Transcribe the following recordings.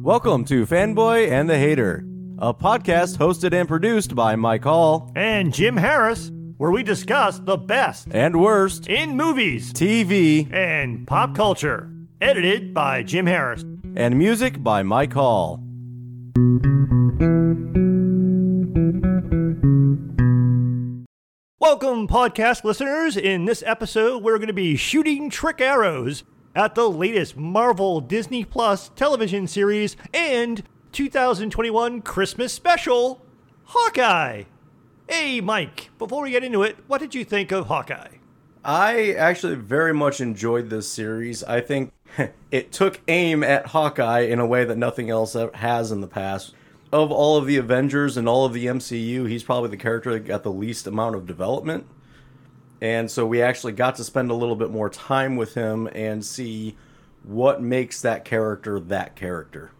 Welcome to Fanboy and the Hater, a podcast hosted and produced by Mike Hall and Jim Harris, where we discuss the best and worst in movies, TV, and pop culture. Edited by Jim Harris. And music by Mike Hall. Welcome, podcast listeners. In this episode, we're going to be shooting trick arrows at the latest Marvel Disney Plus television series and 2021 Christmas special, Hawkeye. Hey, Mike, before we get into it, what did you think of Hawkeye? I actually very much enjoyed this series. I think it took aim at Hawkeye in a way that nothing else has in the past. Of all of the Avengers and all of the MCU, he's probably the character that got the least amount of development. And so we actually got to spend a little bit more time with him and see what makes that character that character.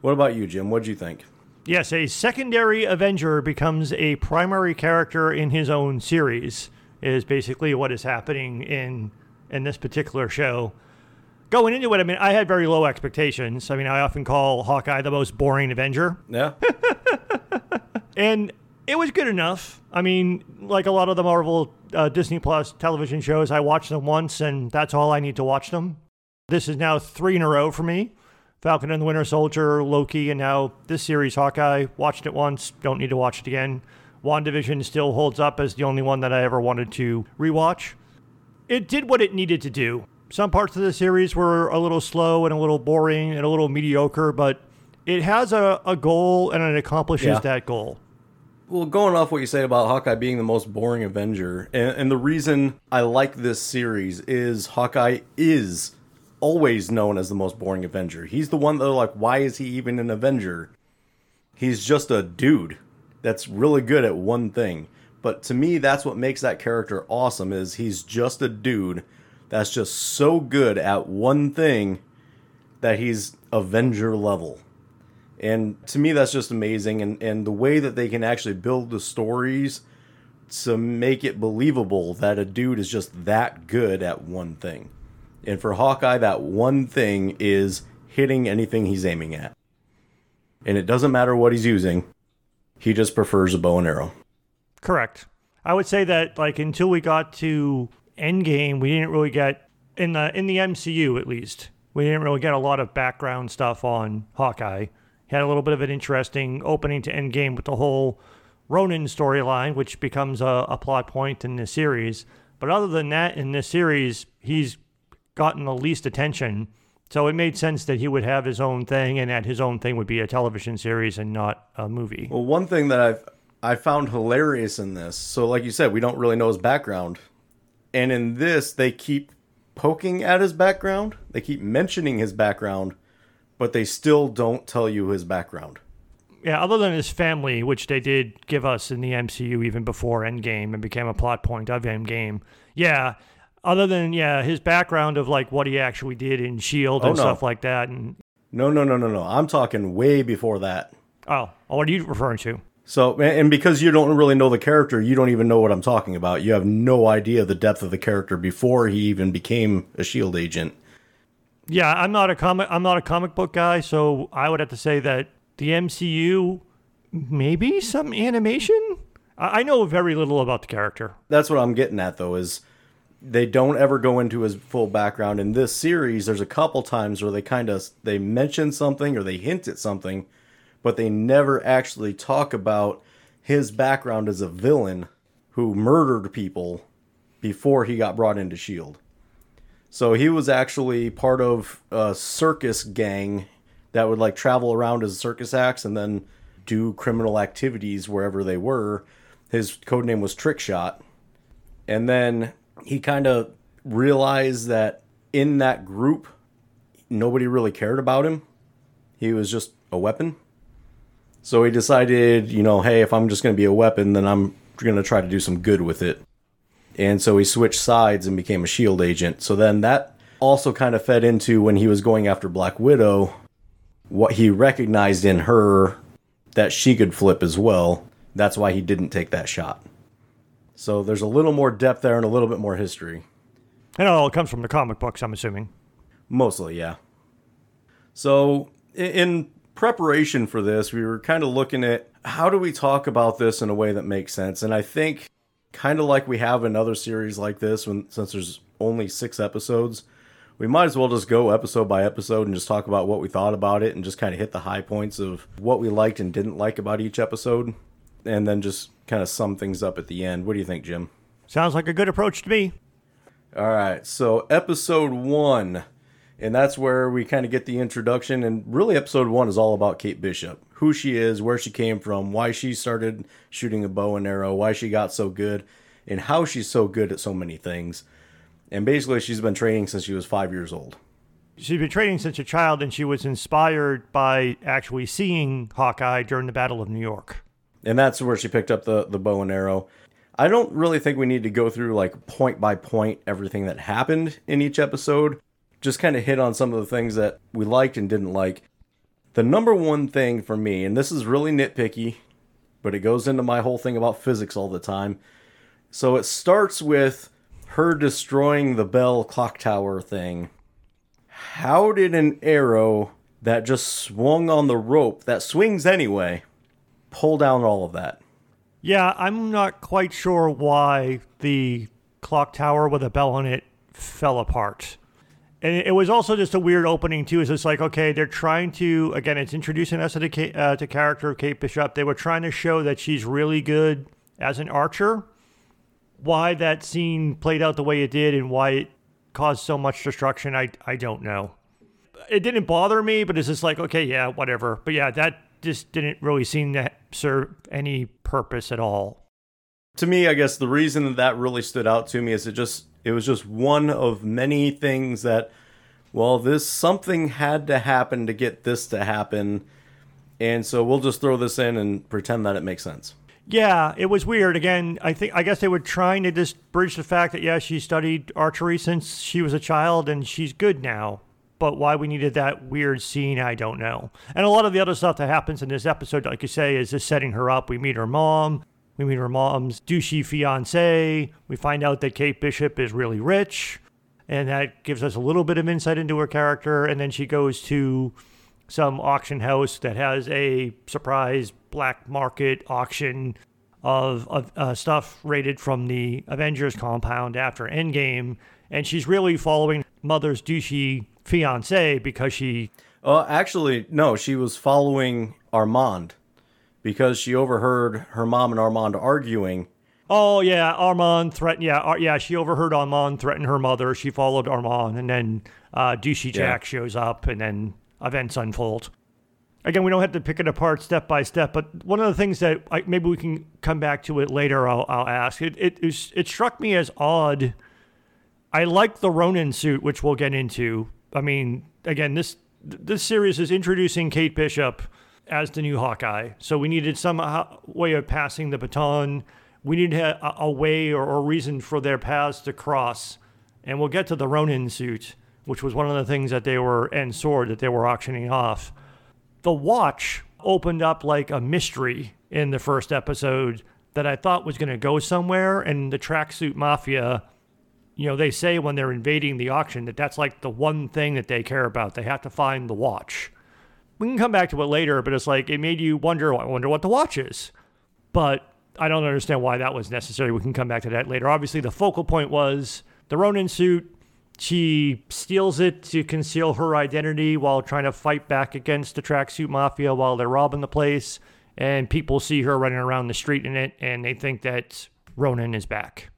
What about you, Jim? What do you think? Yes, a secondary Avenger becomes a primary character in his own series, is basically what is happening in in this particular show. Going into it, I mean, I had very low expectations. I mean, I often call Hawkeye the most boring Avenger. Yeah. and it was good enough. I mean, like a lot of the Marvel uh, Disney Plus television shows, I watched them once and that's all I need to watch them. This is now three in a row for me Falcon and the Winter Soldier, Loki, and now this series, Hawkeye. Watched it once, don't need to watch it again. WandaVision still holds up as the only one that I ever wanted to rewatch. It did what it needed to do. Some parts of the series were a little slow and a little boring and a little mediocre, but it has a, a goal and it accomplishes yeah. that goal well, going off what you say about Hawkeye being the most boring Avenger, and, and, the reason I like this series is Hawkeye is always known as the most boring Avenger. He's the one that like, why is he even an Avenger? He's just a dude that's really good at one thing. But to me, that's what makes that character awesome. Is he's just a dude that's just so good at one thing that he's Avenger level. And to me, that's just amazing. And, and the way that they can actually build the stories to make it believable that a dude is just that good at one thing. And for Hawkeye, that one thing is hitting anything he's aiming at. And it doesn't matter what he's using, he just prefers a bow and arrow. Correct. I would say that like until we got to Endgame, we didn't really get in the in the MCU at least. We didn't really get a lot of background stuff on Hawkeye He had a little bit of an interesting opening to end game with the whole Ronin storyline, which becomes a, a plot point in the series. But other than that, in this series, he's gotten the least attention. So it made sense that he would have his own thing, and that his own thing would be a television series and not a movie. Well, one thing that I've I found hilarious in this, so like you said, we don't really know his background, and in this they keep poking at his background. They keep mentioning his background, but they still don't tell you his background. Yeah, other than his family, which they did give us in the MCU even before Endgame and became a plot point of Endgame. Yeah, other than yeah, his background of like what he actually did in Shield oh, and no. stuff like that. And no, no, no, no, no. I'm talking way before that. Oh, oh what are you referring to? So, and because you don't really know the character, you don't even know what I'm talking about. You have no idea the depth of the character before he even became a Shield agent. Yeah, I'm not a comic. I'm not a comic book guy, so I would have to say that the MCU, maybe some animation. I know very little about the character. That's what I'm getting at, though, is they don't ever go into his full background. In this series, there's a couple times where they kind of they mention something or they hint at something, but they never actually talk about his background as a villain who murdered people before he got brought into Shield. So he was actually part of a circus gang that would like travel around as circus acts and then do criminal activities wherever they were. His code name was Trickshot. And then he kind of realized that in that group, nobody really cared about him. He was just a weapon. So he decided, you know, hey, if I'm just going to be a weapon, then I'm going to try to do some good with it. And so he switched sides and became a shield agent. So then that also kind of fed into when he was going after Black Widow, what he recognized in her that she could flip as well. That's why he didn't take that shot. So there's a little more depth there and a little bit more history. And it all comes from the comic books, I'm assuming. Mostly, yeah. So in preparation for this, we were kind of looking at how do we talk about this in a way that makes sense. And I think kind of like we have in other series like this, when since there's only six episodes, we might as well just go episode by episode and just talk about what we thought about it and just kind of hit the high points of what we liked and didn't like about each episode, and then just kind of sum things up at the end. What do you think, Jim? Sounds like a good approach to me. All right, so episode one, and that's where we kind of get the introduction. And really, episode one is all about Kate Bishop who she is, where she came from, why she started shooting a bow and arrow, why she got so good, and how she's so good at so many things. And basically, she's been training since she was five years old. She's been training since a child, and she was inspired by actually seeing Hawkeye during the Battle of New York. And that's where she picked up the, the bow and arrow. I don't really think we need to go through like point by point everything that happened in each episode. Just kind of hit on some of the things that we liked and didn't like. The number one thing for me, and this is really nitpicky, but it goes into my whole thing about physics all the time. So it starts with her destroying the bell clock tower thing. How did an arrow that just swung on the rope, that swings anyway, pull down all of that? Yeah, I'm not quite sure why the clock tower with a bell on it fell apart. And it was also just a weird opening too. Is it's like okay, they're trying to again, it's introducing us to the uh, to character of Kate Bishop. They were trying to show that she's really good as an archer. Why that scene played out the way it did and why it caused so much destruction, I I don't know. It didn't bother me, but it's just like okay, yeah, whatever. But yeah, that just didn't really seem to serve any purpose at all. To me, I guess the reason that that really stood out to me is it just it was just one of many things that well, this something had to happen to get this to happen. And so we'll just throw this in and pretend that it makes sense. Yeah, it was weird. Again, I think I guess they were trying to just bridge the fact that yeah, she studied archery since she was a child and she's good now. But why we needed that weird scene, I don't know. And a lot of the other stuff that happens in this episode, like you say, is just setting her up. We meet her mom. We meet her mom's douchey fiance. We find out that Kate Bishop is really rich, and that gives us a little bit of insight into her character. And then she goes to some auction house that has a surprise black market auction of, of uh, stuff raided from the Avengers compound after Endgame. And she's really following Mother's douchey fiance because she. Uh, actually, no, she was following Armand because she overheard her mom and Armand arguing. Oh yeah, Armand threatened. Yeah, Ar- yeah, she overheard Armand threaten her mother. She followed Armand, and then uh, Douchey Jack yeah. shows up, and then events unfold. Again, we don't have to pick it apart step by step, but one of the things that I, maybe we can come back to it later. I'll, I'll ask. It, it it struck me as odd. I like the Ronin suit, which we'll get into. I mean, again, this this series is introducing Kate Bishop as the new Hawkeye. So we needed some uh, way of passing the baton. We needed a, a way or a reason for their paths to cross. And we'll get to the Ronin suit, which was one of the things that they were, and sword that they were auctioning off. The watch opened up like a mystery in the first episode that I thought was going to go somewhere. And the tracksuit mafia, you know, they say when they're invading the auction that that's like the one thing that they care about. They have to find the watch we can come back to it later, but it's like it made you wonder. I wonder what the watch is, but I don't understand why that was necessary. We can come back to that later. Obviously, the focal point was the Ronin suit. She steals it to conceal her identity while trying to fight back against the tracksuit mafia while they're robbing the place. And people see her running around the street in it, and they think that Ronin is back.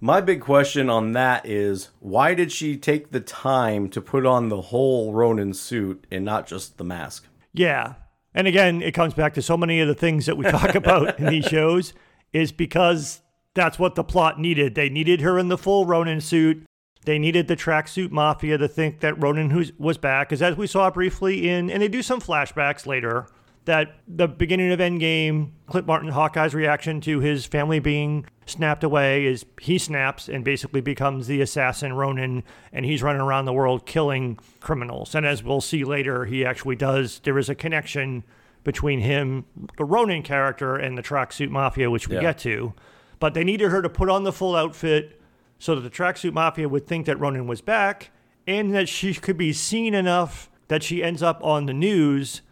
My big question on that is why did she take the time to put on the whole Ronin suit and not just the mask? Yeah. And again, it comes back to so many of the things that we talk about in these shows is because that's what the plot needed. They needed her in the full Ronin suit. They needed the tracksuit mafia to think that Ronin was back, because as we saw briefly in, and they do some flashbacks later, that the beginning of Endgame, Clint Barton Hawkeye's reaction to his family being snapped away is he snaps and basically becomes the assassin Ronin, and he's running around the world killing criminals. And as we'll see later, he actually does. There is a connection between him, the Ronin character, and the tracksuit mafia, which we Yeah. get to. But they needed her to put on the full outfit so that the tracksuit mafia would think that Ronin was back, and that she could be seen enough that she ends up on the news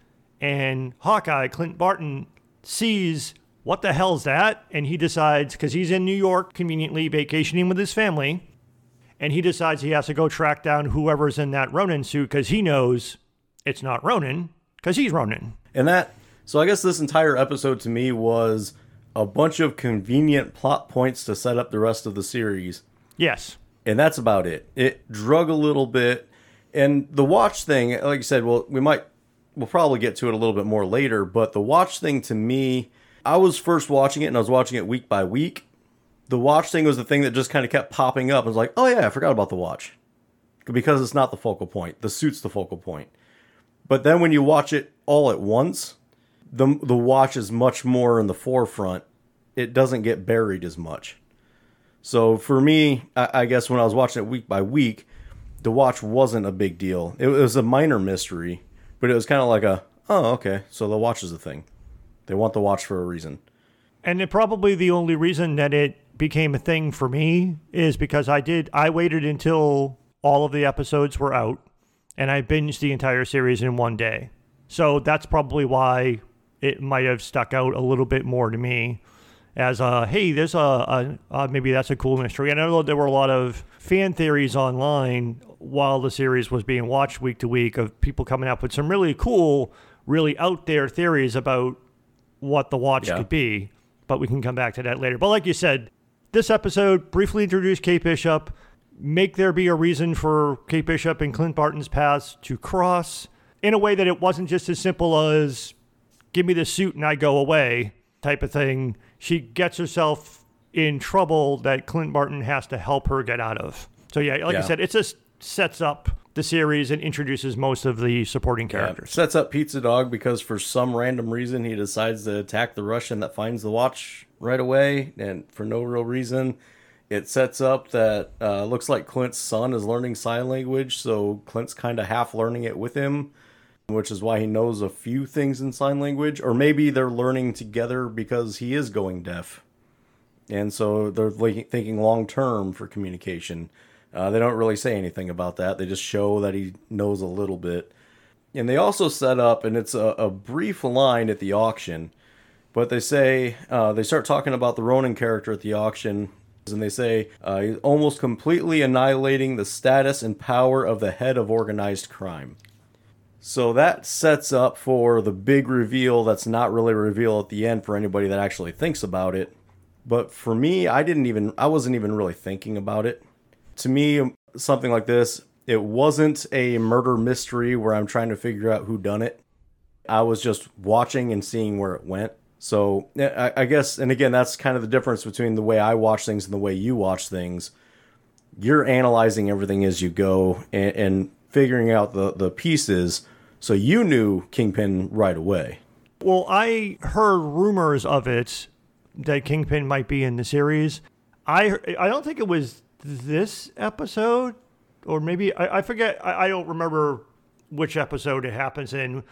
and Hawkeye, Clint Barton, sees what the hell's that? And he decides, because he's in New York conveniently vacationing with his family, and he decides he has to go track down whoever's in that Ronin suit because he knows it's not Ronin because he's Ronin. And that, so I guess this entire episode to me was a bunch of convenient plot points to set up the rest of the series. Yes. And that's about it. It drug a little bit. And the watch thing, like you said, well, we might, we'll probably get to it a little bit more later, but the watch thing to me, I was first watching it and I was watching it week by week. The watch thing was the thing that just kind of kept popping up. I was like, oh yeah, I forgot about the watch. Because it's not the focal point. The suit's the focal point. But then when you watch it all at once, the the watch is much more in the forefront. It doesn't get buried as much. So for me, I, I guess when I was watching it week by week, the watch wasn't a big deal. It was a minor mystery, but it was kind of like a oh okay, so the watch is a thing. They want the watch for a reason. And it probably the only reason that it became a thing for me is because I did I waited until all of the episodes were out and I binged the entire series in one day. So that's probably why it might have stuck out a little bit more to me as a hey, there's a, a, a maybe that's a cool mystery. And I know there were a lot of fan theories online while the series was being watched week to week of people coming up with some really cool, really out there theories about what the watch Yeah. could be. But we can come back to that later. But like you said, this episode briefly introduced Kate Bishop, make there be a reason for Kate Bishop and Clint Barton's paths to cross in a way that it wasn't just as simple as give me the suit and I go away type of thing. She gets herself in trouble that Clint Barton has to help her get out of. So yeah, like I said, it just sets up the series and introduces most of the supporting characters. Sets up Pizza Dog because for some random reason he decides to attack the Russian that finds the watch right away, and for no real reason. It sets up that uh, looks like Clint's son is learning sign language, so Clint's kind of half learning it with him, which is why he knows a few things in sign language. Or maybe they're learning together because he is going deaf, and so they're thinking long term for communication. Uh, they don't really say anything about that. They just show that he knows a little bit. And they also set up, and it's a, a brief line at the auction, but they say, uh, they start talking about the Ronin character at the auction, and they say, uh, he's almost completely annihilating the status and power of the head of organized crime. So that sets up for the big reveal that's not really a reveal at the end for anybody that actually thinks about it. But for me, I didn't even, I wasn't even really thinking about it. To me something like this it wasn't a murder mystery where i'm trying to figure out who done it. I was just watching and seeing where it went. So eh, I, I guess and again that's kind of the difference between the way i watch things and the way you watch things. You're analyzing everything as you go and, and figuring out the, the pieces so you knew kingpin right away Well, I heard rumors of it that Kingpin might be in the series. I I don't think it was this episode, or maybe I, I forget. I, I don't remember which episode it happens in.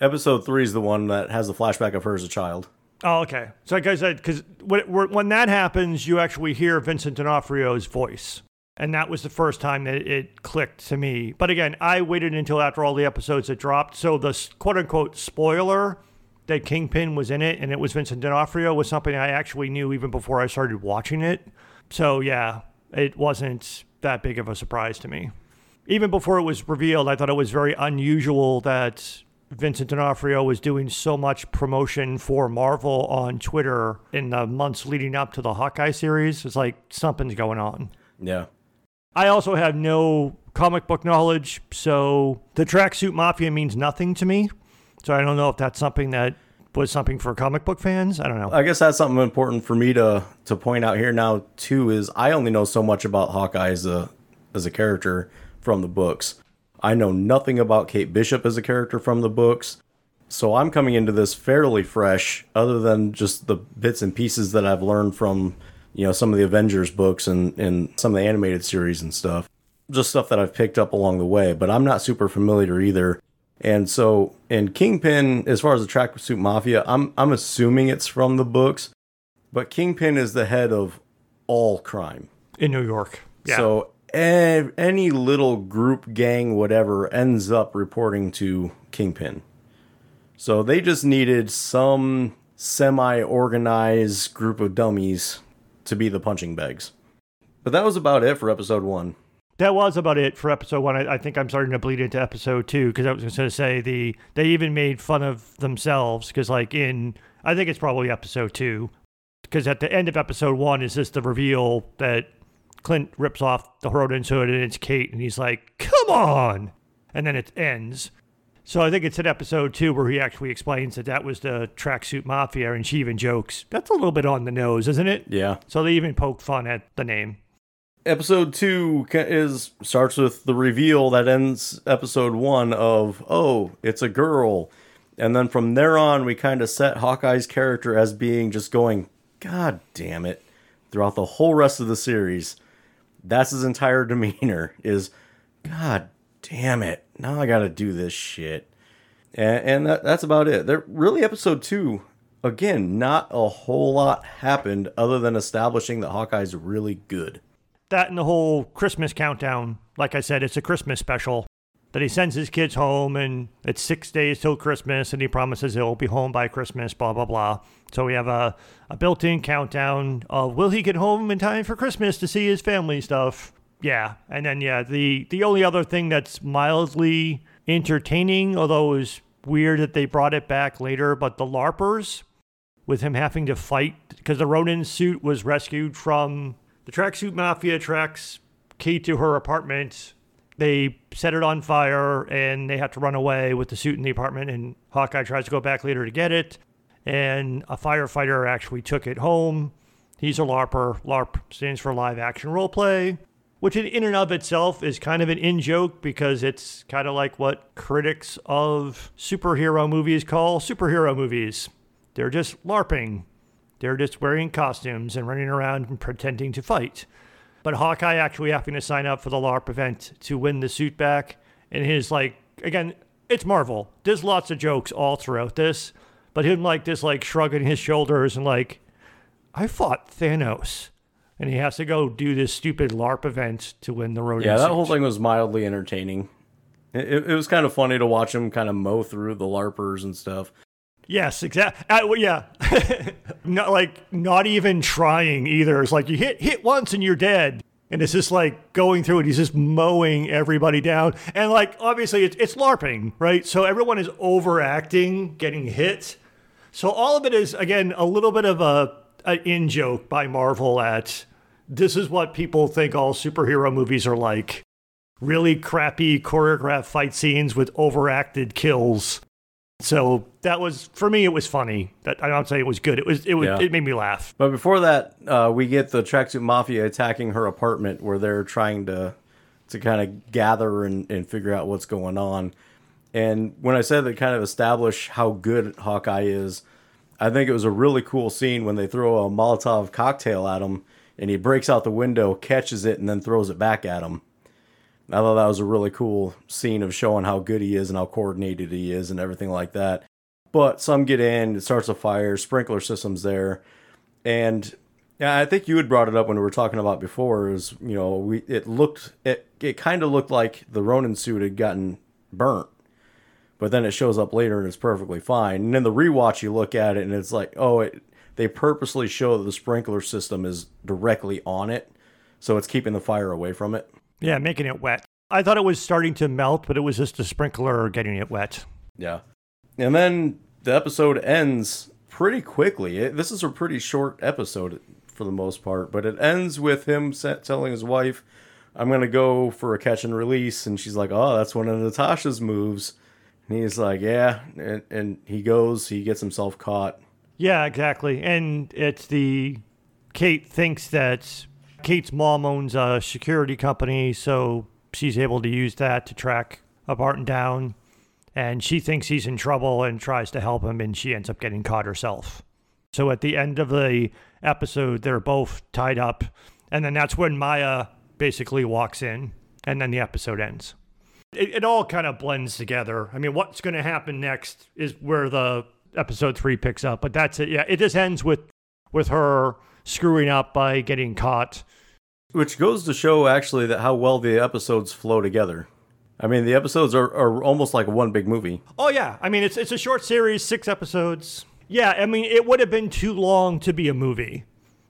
episode three is the one that has the flashback of her as a child Oh, okay. So like I said, because when, when that happens, you actually hear Vincent D'Onofrio's voice. And that was the first time that it clicked to me. But again, I waited until after all the episodes had dropped. So the quote unquote spoiler that Kingpin was in it and it was Vincent D'Onofrio was something I actually knew even before I started watching it. So yeah, it wasn't that big of a surprise to me. Even before it was revealed, I thought it was very unusual that Vincent D'Onofrio was doing so much promotion for Marvel on Twitter in the months leading up to the Hawkeye series. It's like something's going on. yeah I also have no comic book knowledge, so the tracksuit mafia means nothing to me. So I don't know if that's something that was something for comic book fans. I don't know. I guess that's something important for me to to point out here now too is I only know so much about Hawkeye as a as a character from the books. I know nothing about Kate Bishop as a character from the books. So I'm coming into this fairly fresh, other than just the bits and pieces that I've learned from, you know, some of the Avengers books and, and some of the animated series and stuff. Just stuff that I've picked up along the way, but I'm not super familiar either. And so in Kingpin, as far as the tracksuit mafia, I'm I'm assuming it's from the books, but Kingpin is the head of all crime. in New York. Yeah. So ev- any little group, gang, whatever, ends up reporting to Kingpin. So they just needed some semi organized group of dummies to be the punching bags. But that was about it for episode one. That was about it for episode one. I, I think I'm starting to bleed into episode two because I was going to say the they even made fun of themselves because like in I think it's probably episode two because at the end of episode one is just the reveal that Clint rips off the Ronin's hood and it's Kate and he's like, "Come on," and then it ends. So I think it's in episode two where he actually explains that that was the tracksuit mafia and she even jokes that's a little bit on the nose, isn't it? Yeah. So they even poke fun at the name. Episode two is starts with the reveal that ends episode one of oh it's a girl, and then from there on we kind of set Hawkeye's character as being just going God damn it throughout the whole rest of the series. That's his entire demeanor is God damn it now I got to do this shit, and, and that, that's about it. There really episode two again not a whole lot happened other than establishing that Hawkeye's really good. that and the whole Christmas countdown. Like I said, it's a Christmas special that he sends his kids home, and it's six days till Christmas, and he promises he'll be home by Christmas. Blah blah blah. So we have a, a built-in countdown of will he get home in time for Christmas to see his family stuff. Yeah, and then yeah, the the only other thing that's mildly entertaining, although it was weird that they brought it back later, but the LARPers with him having to fight because the Ronin suit was rescued from the tracksuit mafia tracks Kate to her apartment. They set it on fire and they have to run away with the suit in the apartment. And Hawkeye tries to go back later to get it. And a firefighter actually took it home. He's a LARPer. LARP stands for live action role play, which in, and of itself is kind of an in joke because it's kind of like what critics of superhero movies call superhero movies. They're just LARPing. They're just wearing costumes and running around and pretending to fight. But Hawkeye actually having to sign up for the LARP event to win the suit back. And his like again, it's Marvel. There's lots of jokes all throughout this. But him like this like shrugging his shoulders and like, I fought Thanos. And he has to go do this stupid LARP event to win the Ronin Yeah, that suit. whole thing was mildly entertaining. It, it, it was kind of funny to watch him kind of mow through the LARPers and stuff. Yes, exactly. Uh, well, yeah, not like not even trying either. It's like you hit hit once and you're dead, and it's just like going through it. He's just mowing everybody down, and like obviously it's it's larping, right? So everyone is overacting, getting hit. So all of it is again a little bit of a an in joke by Marvel at this is what people think all superhero movies are like. Really crappy choreographed fight scenes with overacted kills. So that was for me. It was funny. That I'm not saying it was good. It was. It was. Yeah. It made me laugh. But before that, uh, we get the tracksuit mafia attacking her apartment where they're trying to to kind of gather and, and figure out what's going on. And when I said they kind of establish how good Hawkeye is, I think it was a really cool scene when they throw a Molotov cocktail at him and he breaks out the window, catches it, and then throws it back at him. I thought that was a really cool scene of showing how good he is and how coordinated he is and everything like that. But some get in, it starts a fire, sprinkler system's there, and yeah, I think you had brought it up when we were talking about before. Is you know we it looked it it kind of looked like the Ronin suit had gotten burnt, but then it shows up later and it's perfectly fine. And then the rewatch, you look at it and it's like oh, it, they purposely show that the sprinkler system is directly on it, so it's keeping the fire away from it. Yeah, making it wet. I thought it was starting to melt, but it was just a sprinkler getting it wet. Yeah. And then the episode ends pretty quickly. It, this is a pretty short episode for the most part, but it ends with him telling his wife, I'm going to go for a catch and release. And she's like, Oh, that's one of Natasha's moves. And he's like, Yeah. And, and he goes, he gets himself caught. Yeah, exactly. And it's the Kate thinks that Kate's mom owns a security company, so she's able to use that to track Barton down. and she thinks he's in trouble and tries to help him, and she ends up getting caught herself. So at the end of the episode, they're both tied up, and then that's when Maya basically walks in, and then the episode ends. It, it all kind of blends together. I mean, what's going to happen next is where the episode three picks up, but that's it. Yeah, it just ends with with her screwing up by getting caught. Which goes to show actually that how well the episodes flow together. I mean, the episodes are, are almost like one big movie. Oh yeah, I mean it's it's a short series, six episodes. Yeah, I mean it would have been too long to be a movie,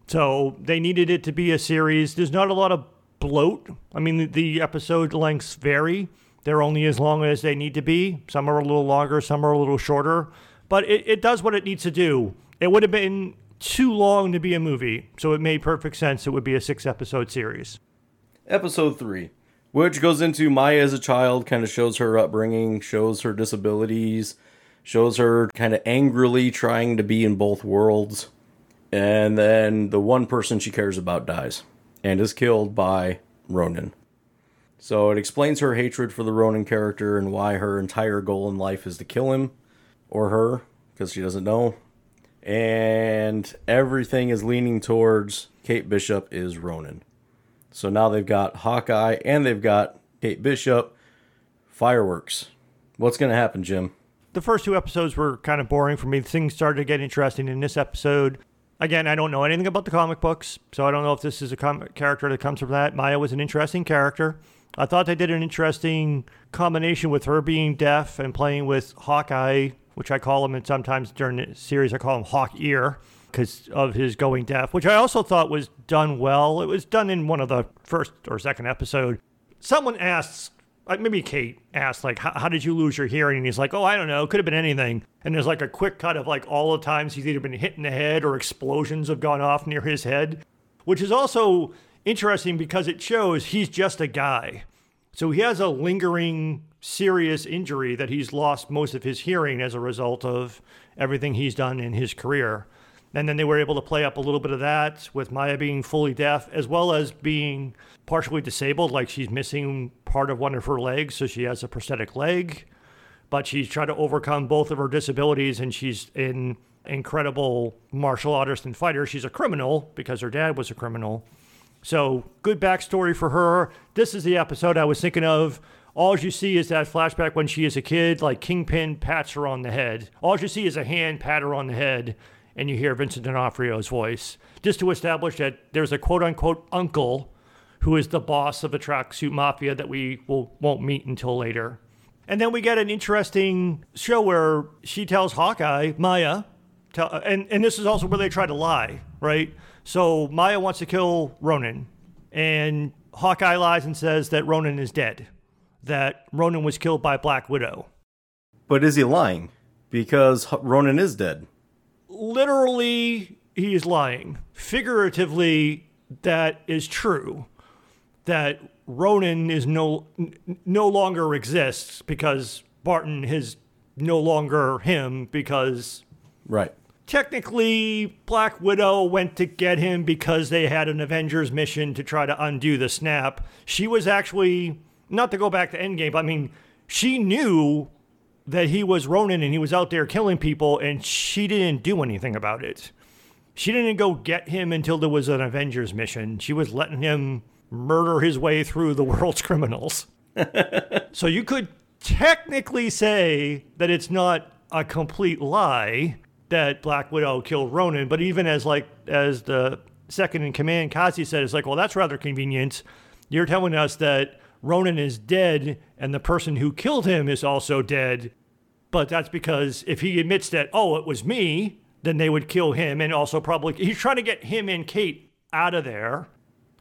so they needed it to be a series. There's not a lot of bloat. I mean the, the episode lengths vary. They're only as long as they need to be. Some are a little longer, some are a little shorter, but it, it does what it needs to do. It would have been too long to be a movie, so it made perfect sense. It would be a six episode series. Episode 3, which goes into Maya as a child, kind of shows her upbringing, shows her disabilities, shows her kind of angrily trying to be in both worlds. And then the one person she cares about dies and is killed by Ronin. So it explains her hatred for the Ronin character and why her entire goal in life is to kill him or her, because she doesn't know. And everything is leaning towards Kate Bishop is Ronin. So now they've got Hawkeye and they've got Kate Bishop. Fireworks. What's going to happen, Jim? The first two episodes were kind of boring for me. Things started to get interesting in this episode. Again, I don't know anything about the comic books, so I don't know if this is a comic character that comes from that. Maya was an interesting character. I thought they did an interesting combination with her being deaf and playing with Hawkeye, which I call him, and sometimes during the series I call him Hawk Ear because of his going deaf, which I also thought was done well. It was done in one of the first or second episode. Someone asks, maybe Kate asked, like, how did you lose your hearing? And he's like, oh, I don't know. Could have been anything. And there's like a quick cut of like all the times he's either been hit in the head or explosions have gone off near his head, which is also interesting because it shows he's just a guy. So he has a lingering serious injury that he's lost most of his hearing as a result of everything he's done in his career. And then they were able to play up a little bit of that with Maya being fully deaf as well as being partially disabled, like she's missing part of one of her legs, so she has a prosthetic leg. But she's trying to overcome both of her disabilities and she's an incredible martial artist and fighter. She's a criminal because her dad was a criminal. So, good backstory for her. This is the episode I was thinking of. All you see is that flashback when she is a kid, like Kingpin pats her on the head. All you see is a hand pat her on the head and you hear Vincent D'Onofrio's voice, just to establish that there's a quote unquote uncle who is the boss of the tracksuit mafia that we will, won't meet until later. And then we get an interesting show where she tells Hawkeye, Maya, tell, and, and this is also where they try to lie, right? So Maya wants to kill Ronin, and Hawkeye lies and says that Ronin is dead, that Ronin was killed by Black Widow. But is he lying? Because Ronin is dead literally he is lying. Figuratively, that is true. That Ronin is no no longer exists because Barton is no longer him because right. Technically, Black Widow went to get him because they had an Avengers mission to try to undo the snap. She was actually not to go back to Endgame, but I mean, she knew that he was Ronin and he was out there killing people, and she didn't do anything about it. She didn't go get him until there was an Avengers mission. She was letting him murder his way through the world's criminals. so you could technically say that it's not a complete lie that Black Widow killed Ronin, but even as like as the second in command, Kazi said, it's like, well, that's rather convenient. You're telling us that Ronin is dead and the person who killed him is also dead. But that's because if he admits that, oh, it was me, then they would kill him and also probably he's trying to get him and Kate out of there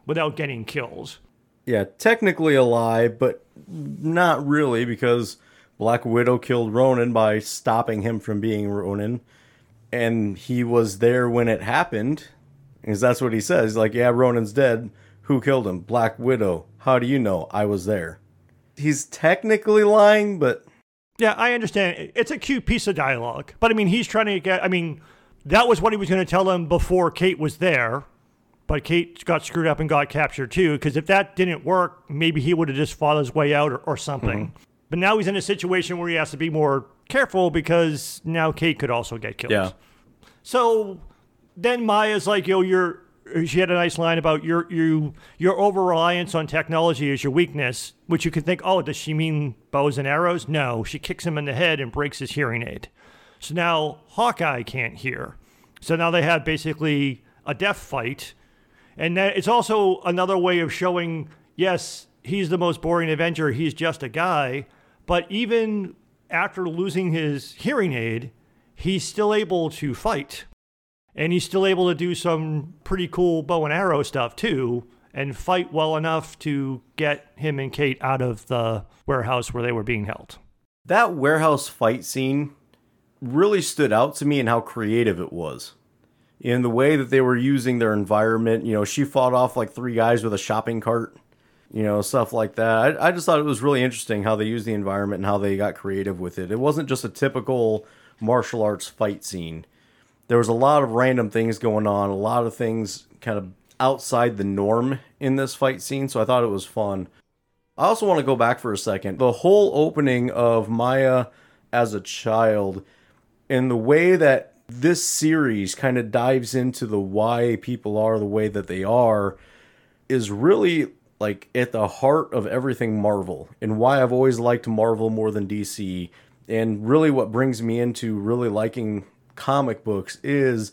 without getting kills. Yeah, technically a lie, but not really because Black Widow killed Ronin by stopping him from being Ronin. And he was there when it happened. Because that's what he says. Like, yeah, Ronin's dead. Who killed him? Black Widow. How do you know? I was there. He's technically lying, but. Yeah, I understand. It's a cute piece of dialogue. But I mean, he's trying to get. I mean, that was what he was going to tell him before Kate was there. But Kate got screwed up and got captured too. Because if that didn't work, maybe he would have just fought his way out or, or something. Mm-hmm. But now he's in a situation where he has to be more careful because now Kate could also get killed. Yeah. So then Maya's like, yo, you're. She had a nice line about your you your over reliance on technology is your weakness, which you could think, oh, does she mean bows and arrows? No, she kicks him in the head and breaks his hearing aid. So now Hawkeye can't hear. So now they have basically a death fight, and that it's also another way of showing, yes, he's the most boring Avenger. He's just a guy, but even after losing his hearing aid, he's still able to fight. And he's still able to do some pretty cool bow and arrow stuff too, and fight well enough to get him and Kate out of the warehouse where they were being held. That warehouse fight scene really stood out to me in how creative it was. In the way that they were using their environment. You know, she fought off like three guys with a shopping cart, you know, stuff like that. I, I just thought it was really interesting how they used the environment and how they got creative with it. It wasn't just a typical martial arts fight scene there was a lot of random things going on, a lot of things kind of outside the norm in this fight scene, so I thought it was fun. I also want to go back for a second. The whole opening of Maya as a child and the way that this series kind of dives into the why people are the way that they are is really like at the heart of everything Marvel and why I've always liked Marvel more than DC and really what brings me into really liking comic books is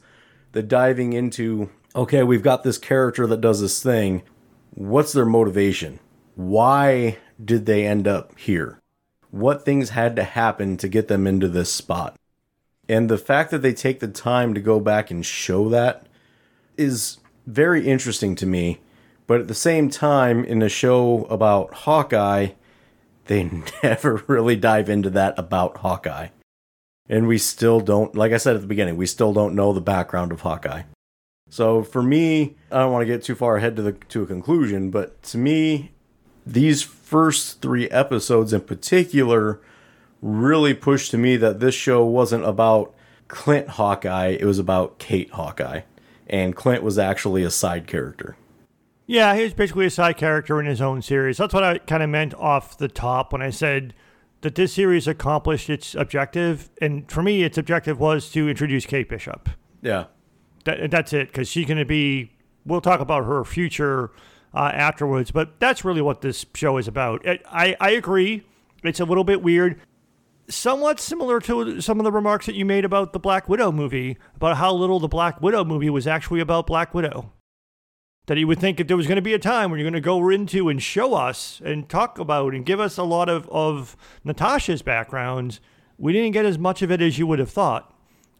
the diving into okay, we've got this character that does this thing. What's their motivation? Why did they end up here? What things had to happen to get them into this spot? And the fact that they take the time to go back and show that is very interesting to me. But at the same time, in a show about Hawkeye, they never really dive into that about Hawkeye. And we still don't like i said at the beginning we still don't know the background of hawkeye. So for me i don't want to get too far ahead to the to a conclusion but to me these first three episodes in particular really pushed to me that this show wasn't about clint hawkeye it was about kate hawkeye. And clint was actually a side character yeah he was basically a side character in his own series that's what i kind of meant off the top when i said that this series accomplished its objective, and for me, its objective was to introduce Kate Bishop. Yeah, that, that's it, because she's going to be. We'll talk about her future uh, afterwards, but that's really what this show is about. I, I agree. It's a little bit weird, somewhat similar to some of the remarks that you made about the Black Widow movie, about how little the Black Widow movie was actually about Black Widow that he would think that there was going to be a time when you're going to go into and show us and talk about and give us a lot of, of Natasha's background. We didn't get as much of it as you would have thought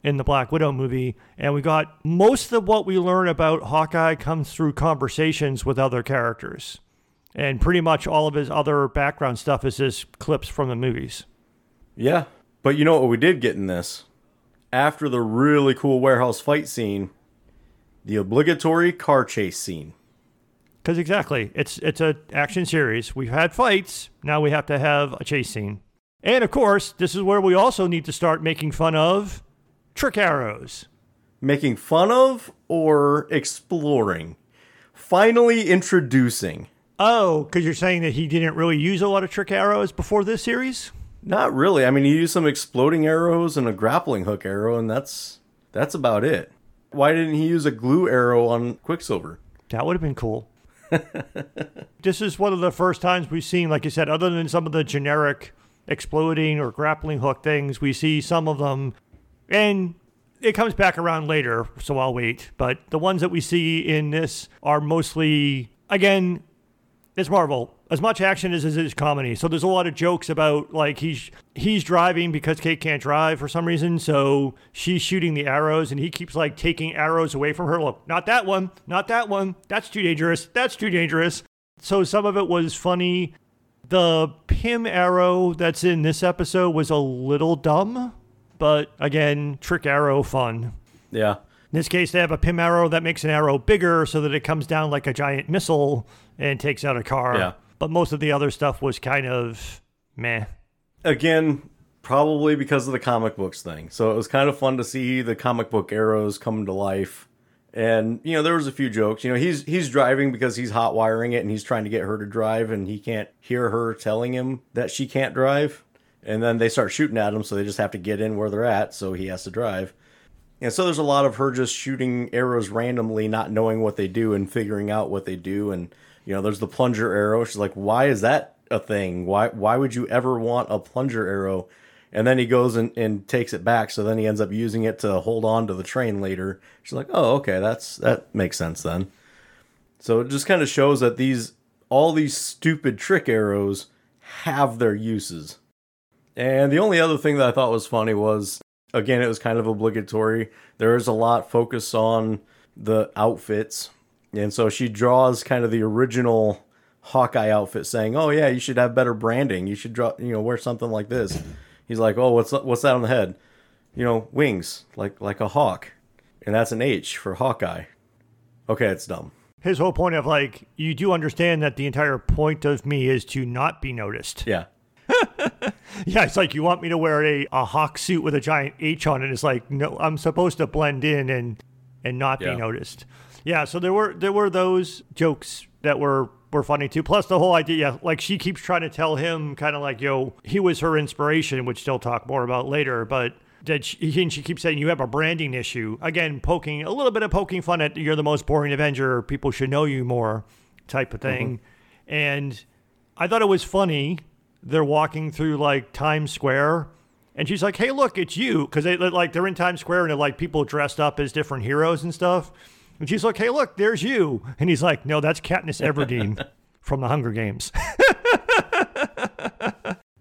in the Black Widow movie. And we got most of what we learn about Hawkeye comes through conversations with other characters. And pretty much all of his other background stuff is just clips from the movies. Yeah. But you know what we did get in this? After the really cool warehouse fight scene, the obligatory car chase scene. Because exactly, it's it's a action series. We've had fights. Now we have to have a chase scene. And of course, this is where we also need to start making fun of trick arrows. Making fun of or exploring? Finally introducing. Oh, because you're saying that he didn't really use a lot of trick arrows before this series? Not really. I mean, he used some exploding arrows and a grappling hook arrow, and that's that's about it. Why didn't he use a glue arrow on Quicksilver? That would have been cool. this is one of the first times we've seen, like you said, other than some of the generic exploding or grappling hook things, we see some of them. And it comes back around later, so I'll wait. But the ones that we see in this are mostly, again, it's Marvel. As much action as is comedy. So there's a lot of jokes about like he's he's driving because Kate can't drive for some reason, so she's shooting the arrows and he keeps like taking arrows away from her. Look, not that one, not that one. That's too dangerous. That's too dangerous. So some of it was funny. The Pym arrow that's in this episode was a little dumb, but again, trick arrow fun. Yeah. In this case, they have a Pym arrow that makes an arrow bigger so that it comes down like a giant missile and takes out a car. Yeah. But most of the other stuff was kind of meh. Again, probably because of the comic books thing. So it was kind of fun to see the comic book arrows come to life And you know, there was a few jokes. You know, he's he's driving because he's hot wiring it and he's trying to get her to drive and he can't hear her telling him that she can't drive. And then they start shooting at him, so they just have to get in where they're at, so he has to drive. And so there's a lot of her just shooting arrows randomly, not knowing what they do and figuring out what they do. And you know, there's the plunger arrow. She's like, "Why is that a thing? Why why would you ever want a plunger arrow?" And then he goes and, and takes it back. So then he ends up using it to hold on to the train later. She's like, "Oh, okay, that's that makes sense then." So it just kind of shows that these all these stupid trick arrows have their uses. And the only other thing that I thought was funny was again, it was kind of obligatory. There is a lot focus on the outfits. And so she draws kind of the original Hawkeye outfit saying, "Oh yeah, you should have better branding. You should draw, you know, wear something like this." He's like, "Oh, what's what's that on the head?" You know, wings, like like a hawk. And that's an H for Hawkeye. Okay, it's dumb. His whole point of like, you do understand that the entire point of me is to not be noticed. Yeah. Yeah, it's like you want me to wear a, a hawk suit with a giant H on it. It's like, no, I'm supposed to blend in and and not Yeah. be noticed. Yeah, so there were there were those jokes that were were funny too. Plus the whole idea, yeah, like she keeps trying to tell him kind of like, yo, he was her inspiration, which she'll talk more about later, but that she, and she keeps saying you have a branding issue. Again, poking a little bit of poking fun at you're the most boring Avenger, people should know you more type of thing. Mm-hmm. And I thought it was funny. They're walking through like Times Square, and she's like, "Hey, look, it's you," because they like they're in Times Square and they're like people dressed up as different heroes and stuff. And she's like, "Hey, look, there's you," and he's like, "No, that's Katniss Everdeen from the Hunger Games."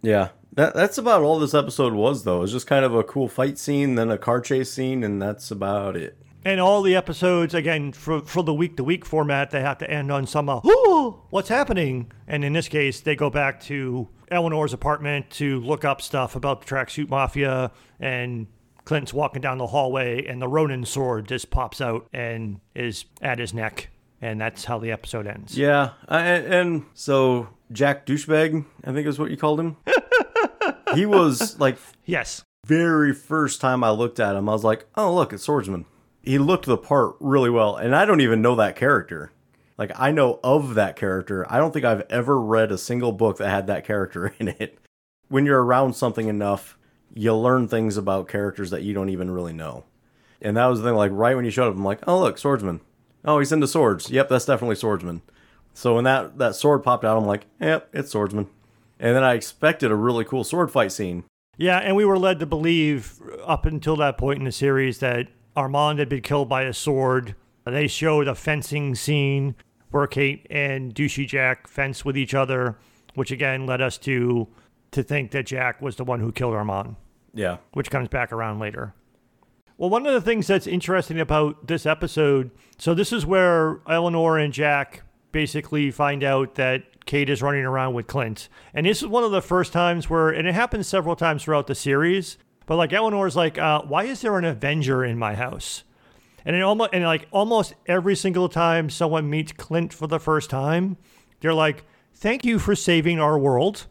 Yeah. That that's about all this episode was though. It's just kind of a cool fight scene, then a car chase scene, and that's about it. and all the episodes, again, for for the week to week format, they have to end on some, uh, "Ooh, what's happening?" And in this case, they go back to Eleanor's apartment to look up stuff about the tracksuit mafia and. Clint's walking down the hallway, and the Ronin sword just pops out and is at his neck, and that's how the episode ends. Yeah, uh, I, and so Jack douchebag, I think is what you called him. he was like Yes, very first time I looked at him, I was like, oh look, it's Swordsman. He looked the part really well, and I don't even know that character. Like I know of that character. I don't think I've ever read a single book that had that character in it. When you're around something enough, you learn things about characters that you don't even really know. And that was the thing, like right when you showed up, I'm like, oh look, swordsman. Oh, he's into swords. Yep, that's definitely swordsman. So when that that sword popped out, I'm like, yep, it's swordsman. And then I expected a really cool sword fight scene. Yeah, and we were led to believe up until that point in the series that Armand had been killed by a sword. They showed a fencing scene where Kate and Douchey Jack fence with each other, which again led us to to think that Jack was the one who killed Armand, Yeah. which comes back around later. Well, one of the things that's interesting about this episode, so this is where Eleanor and Jack basically find out that Kate is running around with Clint. And this is one of the first times where, and it happens several times throughout the series, but like Eleanor's like, uh, why is there an Avenger in my house? And it almost, and like almost every single time someone meets Clint for the first time, they're like, thank you for saving our world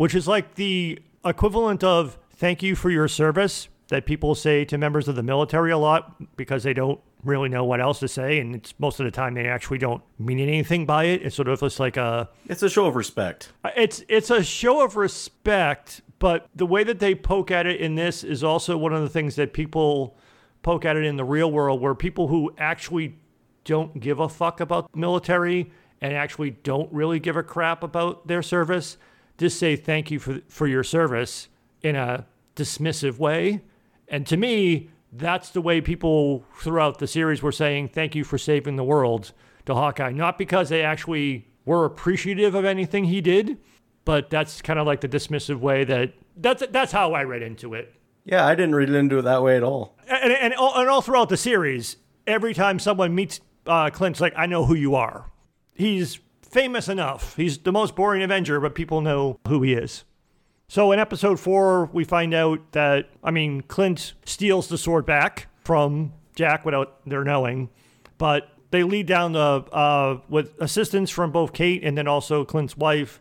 which is like the equivalent of thank you for your service that people say to members of the military a lot because they don't really know what else to say and it's most of the time they actually don't mean anything by it it's sort of just like a It's a show of respect. it's it's a show of respect but the way that they poke at it in this is also one of the things that people poke at it in the real world where people who actually don't give a fuck about the military and actually don't really give a crap about their service just say thank you for for your service in a dismissive way and to me that's the way people throughout the series were saying thank you for saving the world to Hawkeye not because they actually were appreciative of anything he did but that's kind of like the dismissive way that that's that's how I read into it Yeah, I didn't read into it that way at all. and, and, all, and all throughout the series, every time someone meets uh, Clint's like, I know who you are. He's famous enough. He's the most boring Avenger, but people know who he is. So in episode four, we find out that, I mean, Clint steals the sword back from Jack without their knowing, but they lead down the, uh, with assistance from both Kate and then also Clint's wife,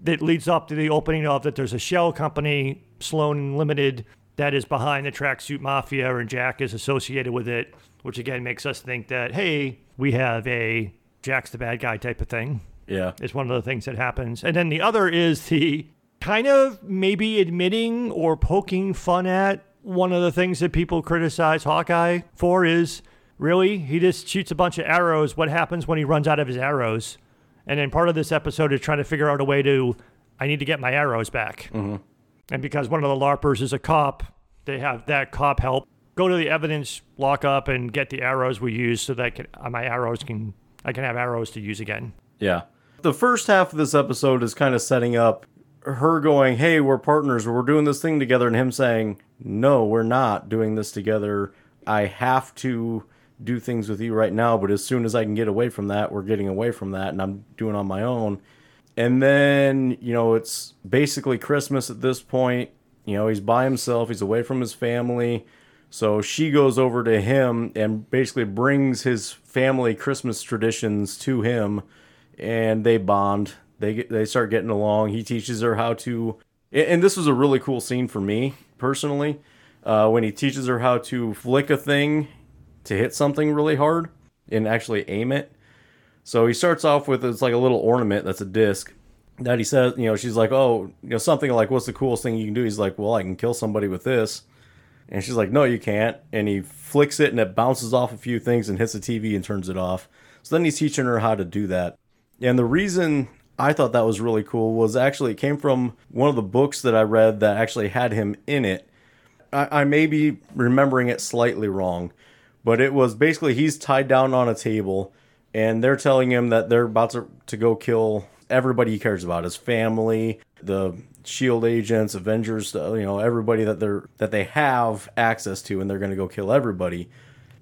that leads up to the opening of that there's a shell company, Sloan Limited, that is behind the tracksuit mafia, and Jack is associated with it, which again makes us think that, hey, we have a Jack's the bad guy type of thing. Yeah. Is one of the things that happens. And then the other is the kind of maybe admitting or poking fun at one of the things that people criticize Hawkeye for is really he just shoots a bunch of arrows. What happens when he runs out of his arrows? And then part of this episode is trying to figure out a way to, I need to get my arrows back. Mm-hmm. And because one of the LARPers is a cop, they have that cop help go to the evidence lockup and get the arrows we use so that can, my arrows can I can have arrows to use again. Yeah. The first half of this episode is kind of setting up her going, "Hey, we're partners. We're doing this thing together," and him saying, "No, we're not doing this together. I have to do things with you right now, but as soon as I can get away from that, we're getting away from that, and I'm doing on my own." And then, you know, it's basically Christmas at this point. You know, he's by himself. He's away from his family. So she goes over to him and basically brings his family Christmas traditions to him, and they bond. They they start getting along. He teaches her how to, and this was a really cool scene for me personally, uh, when he teaches her how to flick a thing to hit something really hard and actually aim it. So he starts off with it's like a little ornament that's a disc that he says, you know, she's like, oh, you know, something like, what's the coolest thing you can do? He's like, well, I can kill somebody with this. And she's like, no, you can't. And he flicks it and it bounces off a few things and hits the TV and turns it off. So then he's teaching her how to do that. And the reason I thought that was really cool was actually it came from one of the books that I read that actually had him in it. I, I may be remembering it slightly wrong, but it was basically he's tied down on a table and they're telling him that they're about to, to go kill everybody he cares about his family, the shield agents, Avengers, you know, everybody that they're that they have access to and they're going to go kill everybody.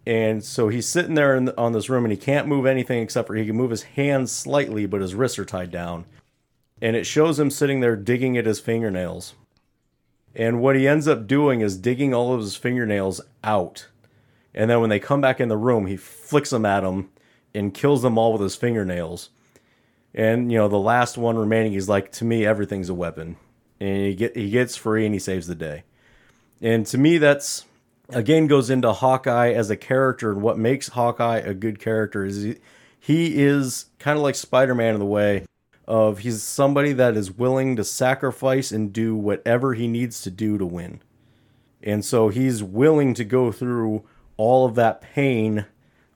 And so he's sitting there in on this room and he can't move anything except for he can move his hands slightly, but his wrists are tied down. And it shows him sitting there digging at his fingernails. And what he ends up doing is digging all of his fingernails out. And then when they come back in the room, he flicks them at them and kills them all with his fingernails. And you know, the last one remaining he's like to me everything's a weapon. And he get he gets free and he saves the day. And to me that's again goes into Hawkeye as a character and what makes Hawkeye a good character is he, he is kind of like Spider-Man in the way of he's somebody that is willing to sacrifice and do whatever he needs to do to win. And so he's willing to go through all of that pain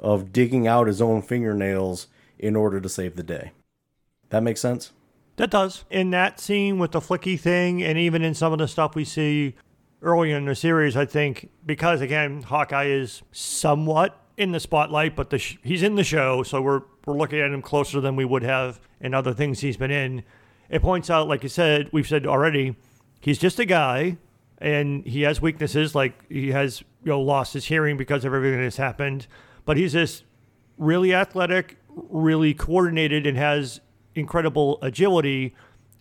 of digging out his own fingernails in order to save the day. That makes sense? That does. In that scene with the flicky thing, and even in some of the stuff we see earlier in the series, I think because again, Hawkeye is somewhat in the spotlight, but the sh- he's in the show, so we're we're looking at him closer than we would have in other things he's been in. It points out, like you said, we've said already, he's just a guy, and he has weaknesses, like he has you know lost his hearing because of everything that's happened, but he's just really athletic, really coordinated, and has incredible agility.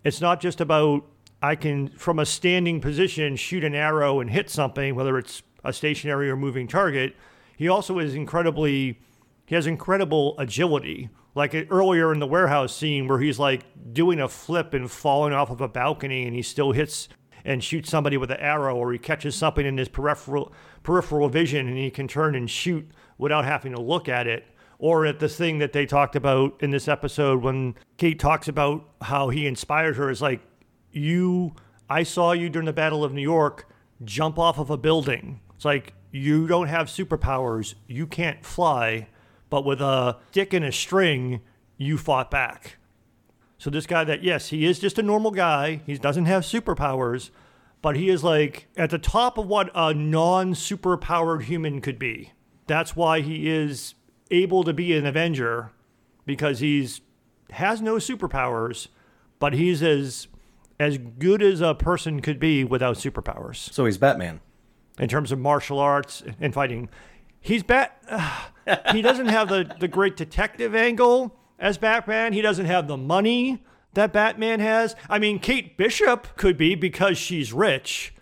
It's not just about I can, from a standing position, shoot an arrow and hit something, whether it's a stationary or moving target. He also is incredibly, he has incredible agility. Like uh, earlier in the warehouse scene where he's like doing a flip and falling off of a balcony and he still hits and shoots somebody with an arrow or he catches something in his peripheral peripheral vision and he can turn and shoot without having to look at it or at the thing that they talked about in this episode when Kate talks about how he inspired her is like you I saw you during the Battle of New York jump off of a building. It's like you don't have superpowers, you can't fly, but with a stick and a string, you fought back. So this guy that yes, he is just a normal guy. He doesn't have superpowers, but he is like at the top of what a non-superpowered human could be. That's why he is able to be an Avenger because he's has no superpowers, but he's as as good as a person could be without superpowers. So he's Batman in terms of martial arts and fighting. He's bat. Uh, he doesn't have the the great detective angle as Batman. He doesn't have the money that Batman has. I mean, Kate Bishop could be because she's rich,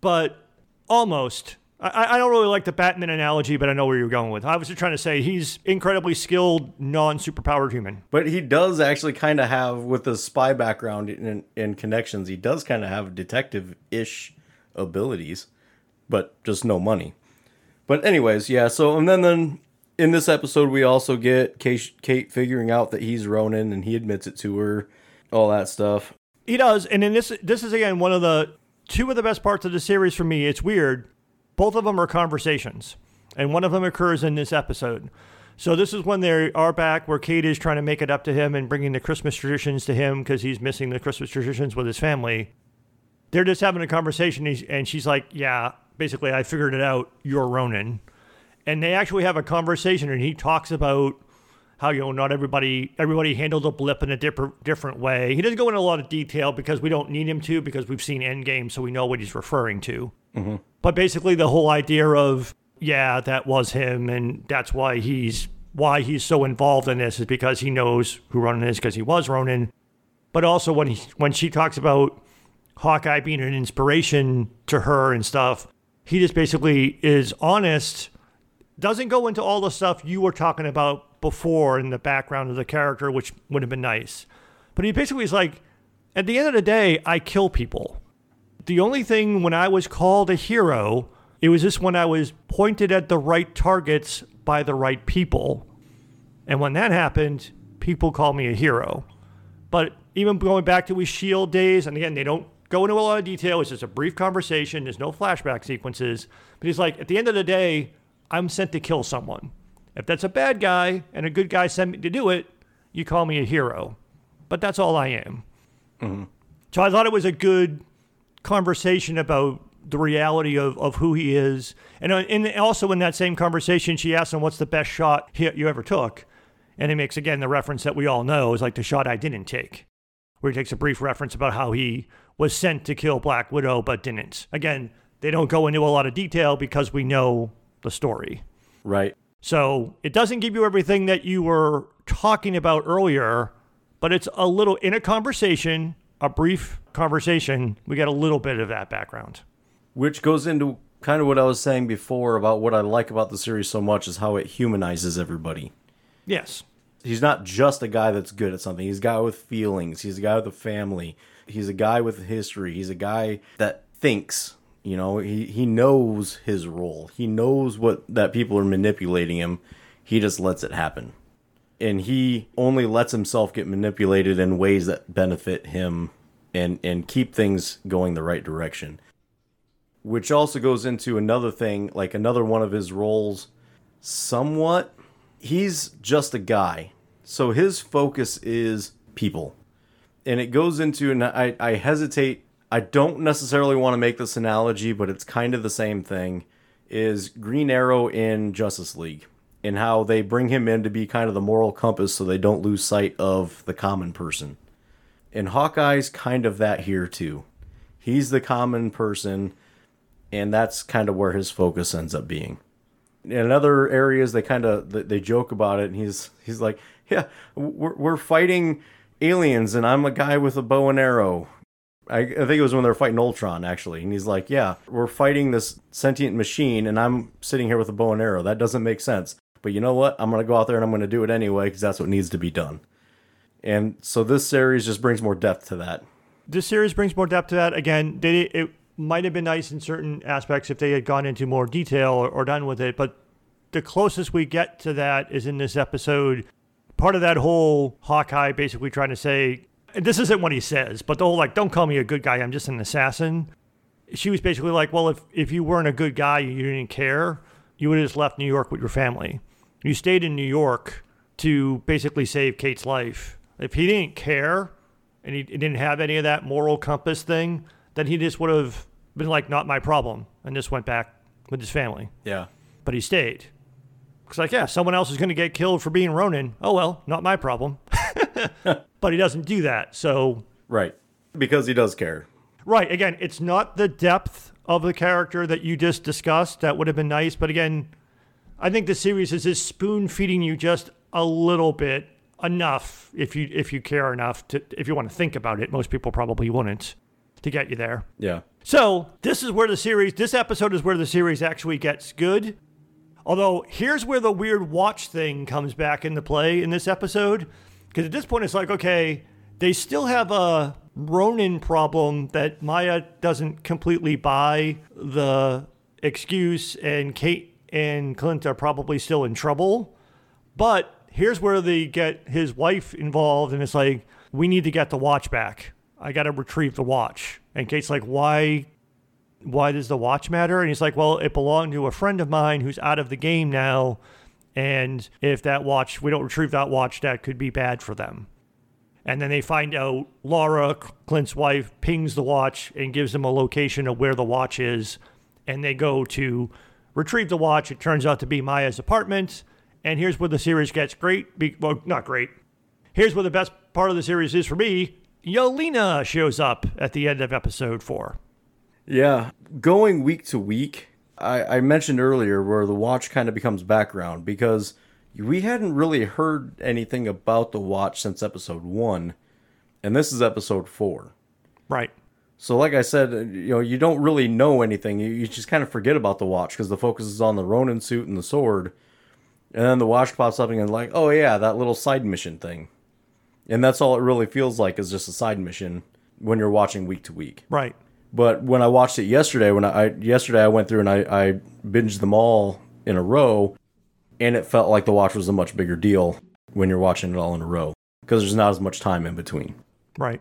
but almost. I, I don't really like the Batman analogy, but I know where you're going with. I was just trying to say he's incredibly skilled, non superpowered human. But he does actually kind of have, with the spy background and, and connections, he does kind of have detective ish abilities, but just no money. But anyways, yeah. So and then then in this episode we also get Kate, Kate figuring out that he's Ronin and he admits it to her, all that stuff. He does, and then this this is again one of the two of the best parts of the series for me. It's weird. Both of them are conversations, and one of them occurs in this episode. So this is when they are back where Kate is trying to make it up to him and bringing the Christmas traditions to him because he's missing the Christmas traditions with his family. They're just having a conversation, and she's like, "Yeah, basically, I figured it out. You're Ronin," And they actually have a conversation, and he talks about how you know not everybody everybody handled a blip in a different different way. He doesn't go into a lot of detail because we don't need him to because we've seen Endgame, so we know what he's referring to. Mm-hmm. But basically, the whole idea of yeah, that was him, and that's why he's why he's so involved in this is because he knows who Ronin is because he was Ronin. But also when he when she talks about Hawkeye being an inspiration to her and stuff, he just basically is honest, doesn't go into all the stuff you were talking about before in the background of the character, which would have been nice. But he basically is like, at the end of the day, I kill people. The only thing when I was called a hero it was just when I was pointed at the right targets by the right people. And when that happened, people call me a hero. But even going back to his shield days, and again, they don't go into a lot of detail. It's just a brief conversation. There's no flashback sequences. But he's like, at the end of the day, I'm sent to kill someone. If that's a bad guy and a good guy sent me to do it, you call me a hero. But that's all I am. Mm-hmm. So I thought it was a good conversation about the reality of, of who he is. And, uh, and also in that same conversation, she asked him, What's the best shot you ever took? And he makes again the reference that we all know is like the shot I didn't take, where he takes a brief reference about how he was sent to kill Black Widow but didn't. Again, they don't go into a lot of detail because we know the story. Right. So it doesn't give you everything that you were talking about earlier, but it's a little in a conversation, a brief conversation, we get a little bit of that background. Which goes into kind of what I was saying before about what I like about the series so much is how it humanizes everybody. Yes. He's not just a guy that's good at something. He's a guy with feelings. He's a guy with a family. He's a guy with history. He's a guy that thinks. You know, he, he knows his role. He knows what that people are manipulating him. He just lets it happen. And he only lets himself get manipulated in ways that benefit him and, and keep things going the right direction which also goes into another thing, like another one of his roles. Somewhat, he's just a guy, so his focus is people, and it goes into. And I, I hesitate. I don't necessarily want to make this analogy, but it's kind of the same thing. Is Green Arrow in Justice League, and how they bring him in to be kind of the moral compass, so they don't lose sight of the common person. And Hawkeye's kind of that here too. He's the common person and that's kind of where his focus ends up being. In other areas, they kind of they joke about it, and he's he's like, "Yeah, we're we're fighting aliens, and I'm a guy with a bow and arrow." I, I think it was when they were fighting Ultron, actually, and he's like, "Yeah, we're fighting this sentient machine, and I'm sitting here with a bow and arrow. That doesn't make sense." But you know what? I'm gonna go out there and I'm gonna do it anyway because that's what needs to be done. And so this series just brings more depth to that. This series brings more depth to that. Again, did it, might have been nice in certain aspects if they had gone into more detail or, or done with it. But the closest we get to that is in this episode. Part of that whole Hawkeye basically trying to say, this isn't what he says, but the whole like, don't call me a good guy, I'm just an assassin. She was basically like, well, if, if you weren't a good guy, you didn't care, you would have just left New York with your family. You stayed in New York to basically save Kate's life. If he didn't care and he didn't have any of that moral compass thing, then he just would have been like, not my problem, and just went back with his family. Yeah. But he stayed. It's like, yeah, someone else is going to get killed for being Ronin. Oh, well, not my problem. but he doesn't do that. So. Right. Because he does care. Right. Again, it's not the depth of the character that you just discussed. That would have been nice. But again, I think the series is just spoon feeding you just a little bit enough if you if you care enough to if you want to think about it. Most people probably wouldn't to get you there. Yeah. So this is where the series, this episode is where the series actually gets good. Although here's where the weird watch thing comes back into play in this episode. Because at this point, it's like, okay, they still have a Ronin problem that Maya doesn't completely buy the excuse, and Kate and Clint are probably still in trouble. But here's where they get his wife involved, and it's like, we need to get the watch back. I got to retrieve the watch. And Kate's like, why? Why does the watch matter? And he's like, well, it belonged to a friend of mine who's out of the game now. And if that watch, we don't retrieve that watch, that could be bad for them. And then they find out Laura, Clint's wife, pings the watch and gives them a location of where the watch is. And they go to retrieve the watch. It turns out to be Maya's apartment. And here's where the series gets great. Be- well, not great. Here's where the best part of the series is for me. Yelena shows up at the end of episode four. Yeah, going week to week, I, I mentioned earlier where the watch kind of becomes background because we hadn't really heard anything about the watch since episode one, and this is episode four. Right. So, like I said, you know, you don't really know anything. You, you just kind of forget about the watch because the focus is on the Ronin suit and the sword, and then the watch pops up and you're like, oh yeah, that little side mission thing, and that's all it really feels like is just a side mission when you're watching week to week. Right. But when I watched it yesterday, when I yesterday I went through and I, I binged them all in a row, and it felt like the watch was a much bigger deal when you're watching it all in a row because there's not as much time in between. Right.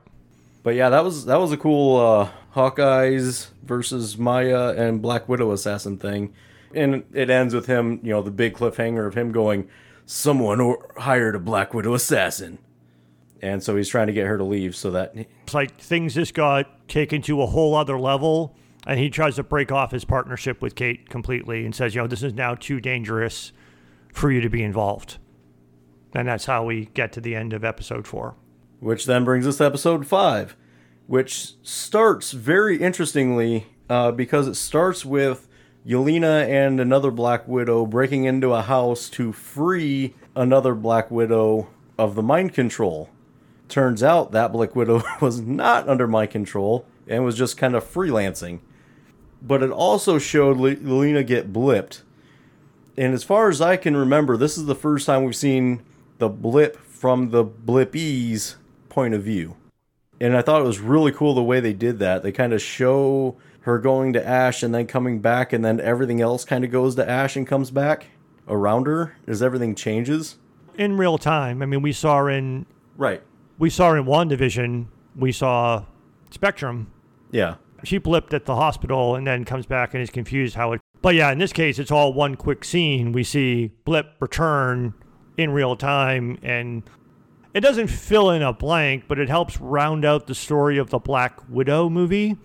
But yeah, that was that was a cool uh, Hawkeyes versus Maya and Black Widow assassin thing, and it ends with him, you know, the big cliffhanger of him going, "Someone or- hired a Black Widow assassin," and so he's trying to get her to leave so that It's like things just got taken to a whole other level, and he tries to break off his partnership with Kate completely and says, you know, this is now too dangerous for you to be involved. And that's how we get to the end of episode four. Which then brings us to episode five, which starts very interestingly uh, because it starts with Yelena and another Black Widow breaking into a house to free another Black Widow of the mind control. Turns out that Black Widow was not under my control and was just kind of freelancing. But it also showed Le- Yelena get blipped. And as far as I can remember, this is the first time we've seen the blip from the blippies point of view. And I thought it was really cool the way they did that. They kind of show her going to Ash and then coming back, and then everything else kind of goes to Ash and comes back around her as everything changes. In real time, I mean, we saw in Right. We saw in WandaVision, we saw Spectrum. Yeah. She blipped at the hospital and then comes back and is confused how it. But yeah, in this case, it's all one quick scene. We see blip return in real time, and it doesn't fill in a blank, but it helps round out the story of the Black Widow movie.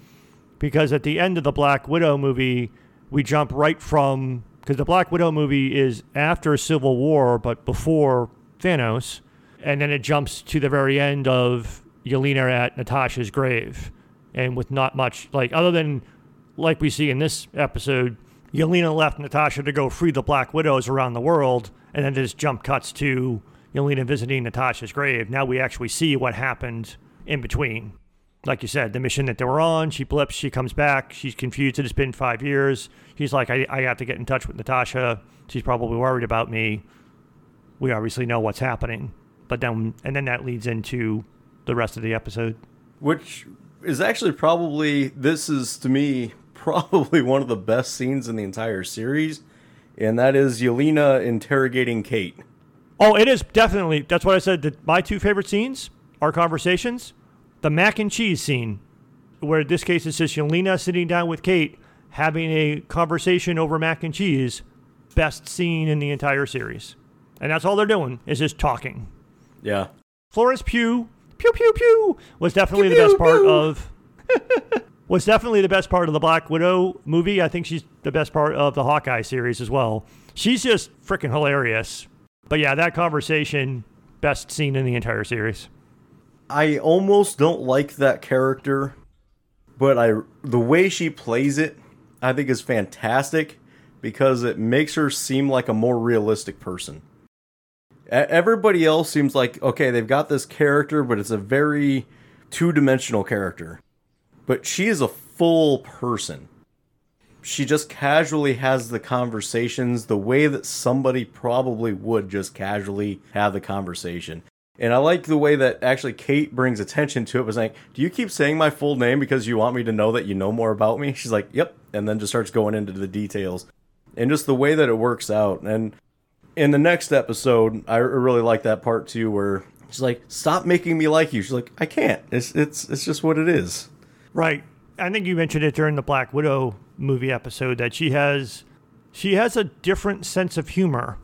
Because at the end of the Black Widow movie, we jump right from because the Black Widow movie is after Civil War, but before Thanos, and then it jumps to the very end of Yelena at Natasha's grave, and with not much like other than like we see in this episode, Yelena left Natasha to go free the Black Widows around the world, and then this jump cuts to Yelena visiting Natasha's grave. Now we actually see what happened in between. Like you said, the mission that they were on, she blips, she comes back, she's confused. It's been five years. He's like, I, I have to get in touch with Natasha. She's probably worried about me. We obviously know what's happening. But then, and then that leads into the rest of the episode. Which is actually probably, this is to me, probably one of the best scenes in the entire series. And that is Yelena interrogating Kate. Oh, it is definitely. That's what I said. That my two favorite scenes are conversations. The mac and cheese scene, where in this case it's just Yelena sitting down with Kate having a conversation over mac and cheese. Best scene in the entire series, and that's all they're doing is just talking. Yeah. Florence Pugh, pew pew pew, was definitely Pew, the best pew, part pew. of. was definitely the best part of the Black Widow movie. I think she's the best part of the Hawkeye series as well. She's just freaking hilarious. But yeah, that conversation, best scene in the entire series. I almost don't like that character, but I the way she plays it, I think is fantastic because it makes her seem like a more realistic person. Everybody else seems like okay, they've got this character, but it's a very two-dimensional character. But she is a full person. She just casually has the conversations the way that somebody probably would just casually have the conversation. And I like the way that actually Kate brings attention to it by saying, Do you keep saying my full name because you want me to know that you know more about me? She's like, Yep. And then just starts going into the details. and just the way that it works out. And in the next episode, I really like that part too, where she's like, "Stop making me like you." She's like, "I can't. It's it's it's just what it is." Right. I think you mentioned it during the Black Widow movie episode that she has she has a different sense of humor.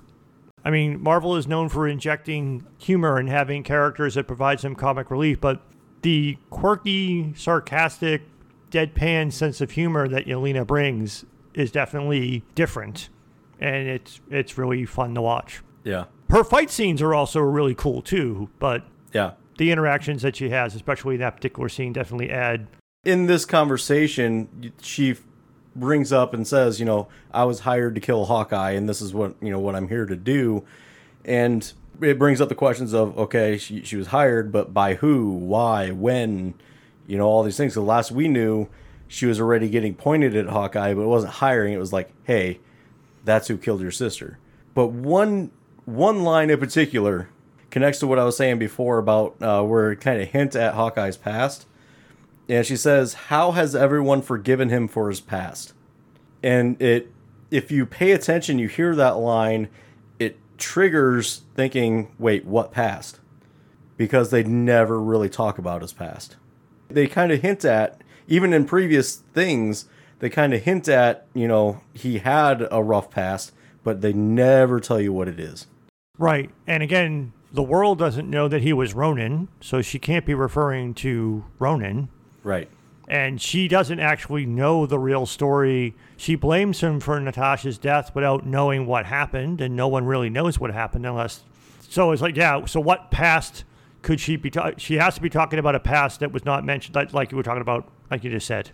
I mean, Marvel is known for injecting humor and having characters that provide some comic relief, but the quirky, sarcastic, deadpan sense of humor that Yelena brings is definitely different, and it's it's really fun to watch. Yeah. Her fight scenes are also really cool too, but Yeah. the interactions that she has, especially in that particular scene, definitely add. In this conversation, she brings up and says, you know, I was hired to kill Hawkeye, and this is what you know what I'm here to do, and it brings up the questions of okay, she she was hired, but by who, why, when, you know, all these things. The last we knew, she was already getting pointed at Hawkeye, but it wasn't hiring. It was like, hey, that's who killed your sister. But one one line in particular connects to what I was saying before about uh, where it kind of hint at Hawkeye's past. And she says, "How has everyone forgiven him for his past?" And it, if you pay attention, you hear that line. It triggers thinking, "Wait, what past?" Because they never really talk about his past. They kind of hint at, even in previous things, they kind of hint at, you know, he had a rough past, but they never tell you what it is. Right. And again, the world doesn't know that he was Ronin, so she can't be referring to Ronin. Right. And she doesn't actually know the real story. She blames him for Natasha's death without knowing what happened, and no one really knows what happened unless. So it's like, yeah, so what past could she be? Ta- she has to be talking about a past that was not mentioned, like, like you were talking about, like you just said.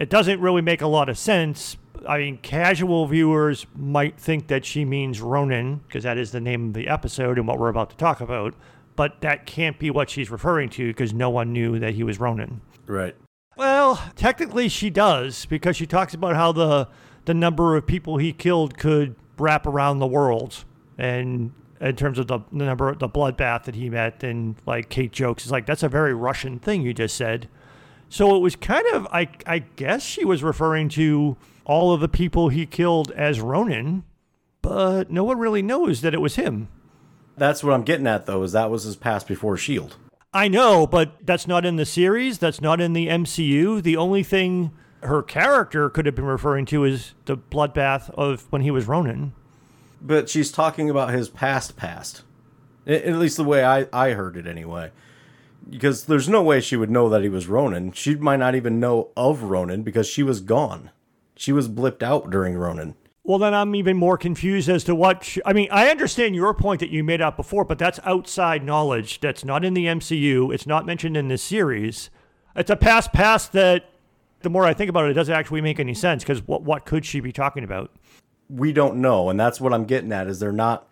It doesn't really make a lot of sense. I mean, casual viewers might think that she means Ronin, because that is the name of the episode and what we're about to talk about. But that can't be what she's referring to because no one knew that he was Ronin. Right. Well, technically she does because she talks about how the the number of people he killed could wrap around the world, and in terms of the, the number, the bloodbath that he met, and like Kate jokes, is like that's a very Russian thing you just said. So it was kind of, I I guess she was referring to all of the people he killed as Ronin, but no one really knows that it was him. That's what I'm getting at, though, is that was his past before Shield. I know, but that's not in the series. That's not in the MCU. The only thing her character could have been referring to is the bloodbath of when he was Ronin. But she's talking about his past past. At least the way I, I heard it, anyway. Because there's no way she would know that he was Ronin. She might not even know of Ronin because she was gone. She was blipped out during Ronin. Well, then I'm even more confused as to what. Sh- I mean, I understand your point that you made out before, but that's outside knowledge. That's not in the MCU. It's not mentioned in this series. It's a past past that. The more I think about it, it doesn't actually make any sense because what what could she be talking about? We don't know, and that's what I'm getting at. Is they're not.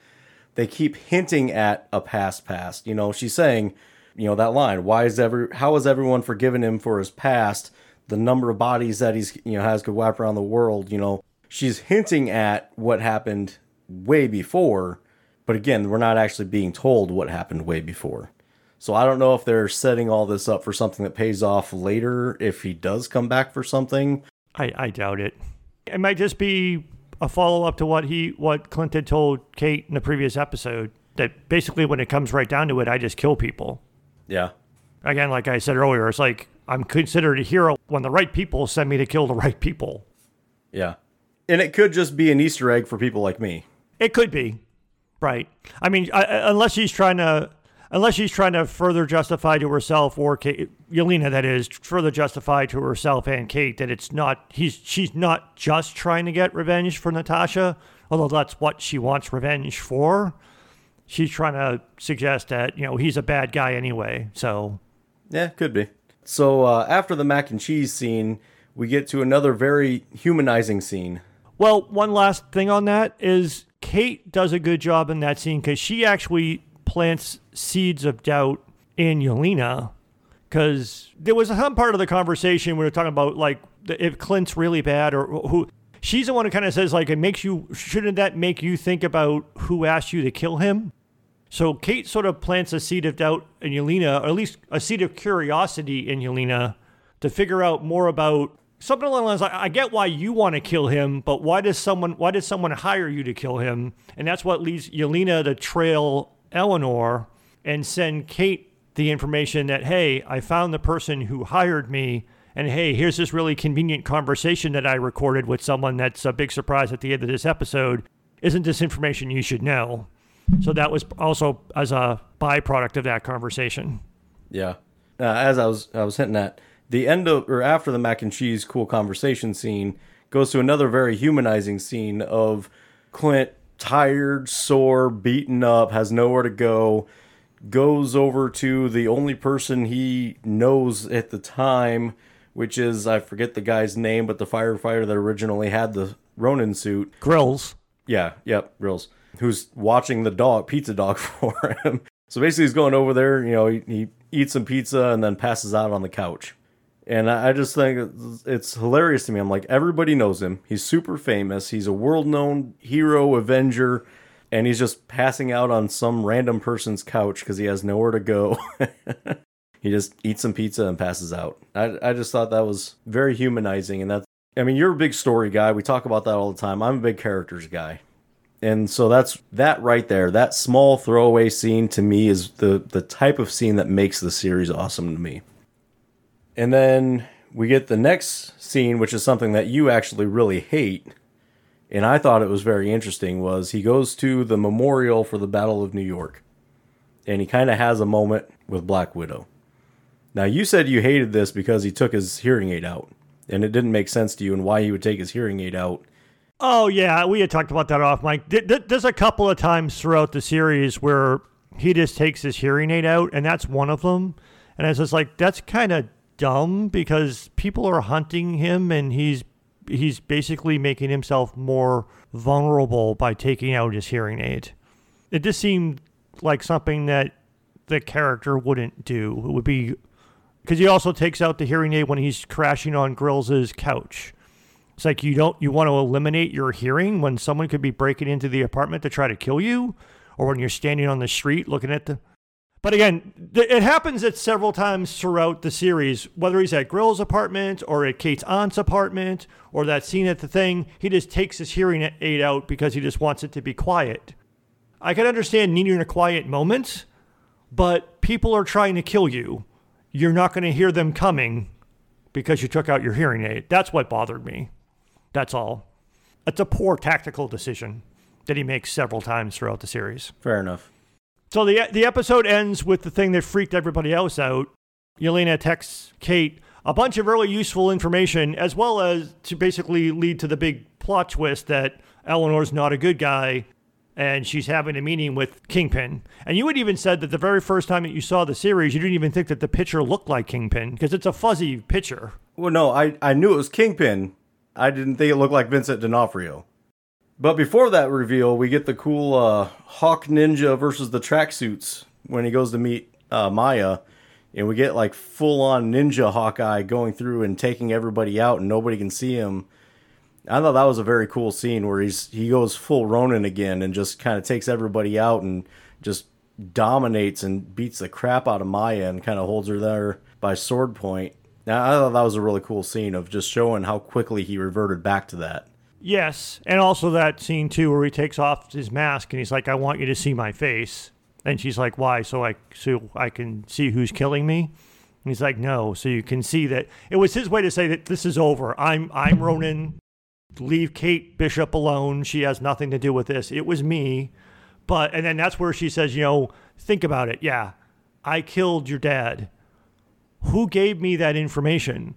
They keep hinting at a past past. You know, she's saying, you know, that line. Why is every? How has everyone forgiven him for his past? The number of bodies that he's you know has could wipe around the world. You know, she's hinting at what happened way before, but again, we're not actually being told what happened way before. So I don't know if they're setting all this up for something that pays off later if he does come back for something. I, I doubt it. It might just be a follow up to what he what Clint had told Kate in the previous episode. That basically, when it comes right down to it, I just kill people. Yeah. Again, like I said earlier, it's like I'm considered a hero when the right people send me to kill the right people. Yeah. And it could just be an Easter egg for people like me. It could be, right? I mean, I, unless she's trying to, unless she's trying to further justify to herself or Kate, Yelena, that is, further justify to herself and Kate that it's not he's she's not just trying to get revenge for Natasha, although that's what she wants revenge for. She's trying to suggest that you know he's a bad guy anyway. So Yeah, could be. So uh, after the mac and cheese scene, we get to another very humanizing scene. Well, one last thing on that is Kate does a good job in that scene because she actually plants seeds of doubt in Yelena. Because there was some part of the conversation we were talking about, like if Clint's really bad or who. She's the one who kind of says, like, it makes you. Shouldn't that make you think about who asked you to kill him? So Kate sort of plants a seed of doubt in Yelena, or at least a seed of curiosity in Yelena, to figure out more about something along the lines I get why you want to kill him, but why does someone why did someone hire you to kill him? And that's what leads Yelena to trail Eleanor and send Kate the information that, hey, I found the person who hired me, and hey, here's this really convenient conversation that I recorded with someone that's a big surprise at the end of this episode. Isn't this information you should know? So that was also as a byproduct of that conversation. Yeah. Uh, as I was I was hinting at, the end of or after the mac and cheese cool conversation scene goes to another very humanizing scene of Clint tired, sore, beaten up, has nowhere to go, goes over to the only person he knows at the time, which is I forget the guy's name, but the firefighter that originally had the Ronin suit. Grills. Yeah, yep, Grills. Who's watching the dog, pizza dog for him. So basically, he's going over there. You know, he, he eats some pizza and then passes out on the couch. And I just think it's hilarious to me. I'm like, everybody knows him. He's super famous. He's a world known hero, Avenger, and he's just passing out on some random person's couch because he has nowhere to go. he just eats some pizza and passes out. I, I just thought that was very humanizing. And that's, I mean, you're a big story guy. We talk about that all the time. I'm a big characters guy. And so that's that right there. That small throwaway scene to me is the the type of scene that makes the series awesome to me. And then we get the next scene, which is something that you actually really hate. And I thought it was very interesting was he goes to the memorial for the Battle of New York. And he kind of has a moment with Black Widow. Now you said you hated this because he took his hearing aid out. And it didn't make sense to you and why he would take his hearing aid out. Oh yeah, we had talked about that off, mic. There's a couple of times throughout the series where he just takes his hearing aid out, and that's one of them. And I was just like, that's kind of dumb because people are hunting him and he's he's basically making himself more vulnerable by taking out his hearing aid. It just seemed like something that the character wouldn't do. It would be because he also takes out the hearing aid when he's crashing on Grills's couch. It's like you don't you want to eliminate your hearing when someone could be breaking into the apartment to try to kill you, or when you're standing on the street looking at the but again, th- it happens at several times throughout the series, whether he's at Grill's apartment or at Kate's aunt's apartment or that scene at the thing, he just takes his hearing aid out because he just wants it to be quiet. I can understand needing a quiet moment, but people are trying to kill you. You're not going to hear them coming because you took out your hearing aid. That's what bothered me. That's all. It's a poor tactical decision that he makes several times throughout the series. Fair enough. So the the episode ends with the thing that freaked everybody else out. Yelena texts Kate a bunch of really useful information, as well as to basically lead to the big plot twist that Eleanor's not a good guy and she's having a meeting with Kingpin. And you had even said that the very first time that you saw the series, you didn't even think that the picture looked like Kingpin because it's a fuzzy picture. Well, no, I, I knew it was Kingpin. I didn't think it looked like Vincent D'Onofrio. But before that reveal, we get the cool uh, Hawk Ninja versus the tracksuits when he goes to meet uh, Maya, and we get like full on Ninja Hawkeye going through and taking everybody out, and nobody can see him. I thought that was a very cool scene where he's he goes full Ronin again and just kind of takes everybody out and just dominates and beats the crap out of Maya and kind of holds her there by sword point. Now I thought that was a really cool scene of just showing how quickly he reverted back to that. Yes, and also that scene too where he takes off his mask and he's like, "I want you to see my face," and she's like, "Why? So I so I can see who's killing me." And he's like, "No, so you can see that." It was his way to say that this is over. I'm I'm Ronin. Leave Kate Bishop alone. She has nothing to do with this. It was me. But and then that's where she says, you know, think about it. Yeah, I killed your dad. Who gave me that information?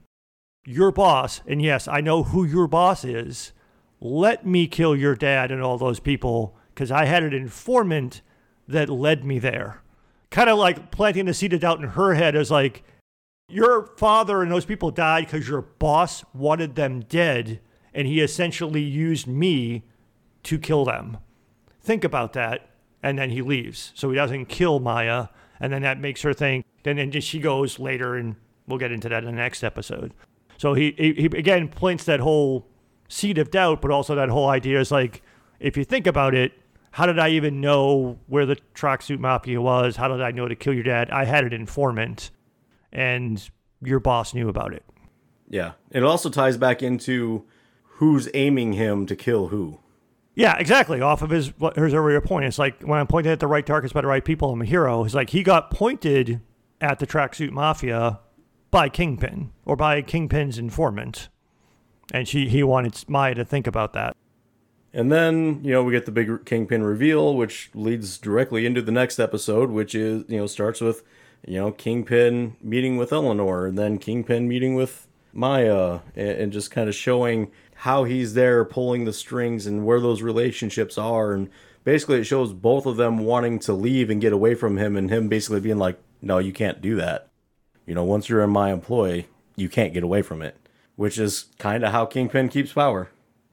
Your boss. And yes, I know who your boss is let me kill your dad and all those people because I had an informant that led me there. Kind of like planting the seed of doubt in her head as like, your father and those people died because your boss wanted them dead and he essentially used me to kill them. Think about that. And then he leaves. So he doesn't kill Maya. And then that makes her think. And then she goes later, and we'll get into that in the next episode. So he, he, he again plants that whole seed of doubt, but also that whole idea is like, if you think about it, how did I even know where the tracksuit mafia was? How did I know to kill your dad? I had an informant, and your boss knew about it. Yeah. It also ties back into who's aiming him to kill who. Yeah, exactly. Off of his what- his earlier point, it's like when I'm pointing at the right targets by the right people, I'm a hero. It's like he got pointed at the tracksuit mafia by Kingpin or by Kingpin's informant, and she he wanted Maya to think about that. And then, you know, we get the big Kingpin reveal, which leads directly into the next episode, which is, you know, starts with, you know, Kingpin meeting with Eleanor, and then Kingpin meeting with Maya, and, and just kind of showing how he's there pulling the strings and where those relationships are. And basically, it shows both of them wanting to leave and get away from him, and him basically being like, no, you can't do that. You know, once you're in my employ, you can't get away from it, which is kind of how Kingpin keeps power.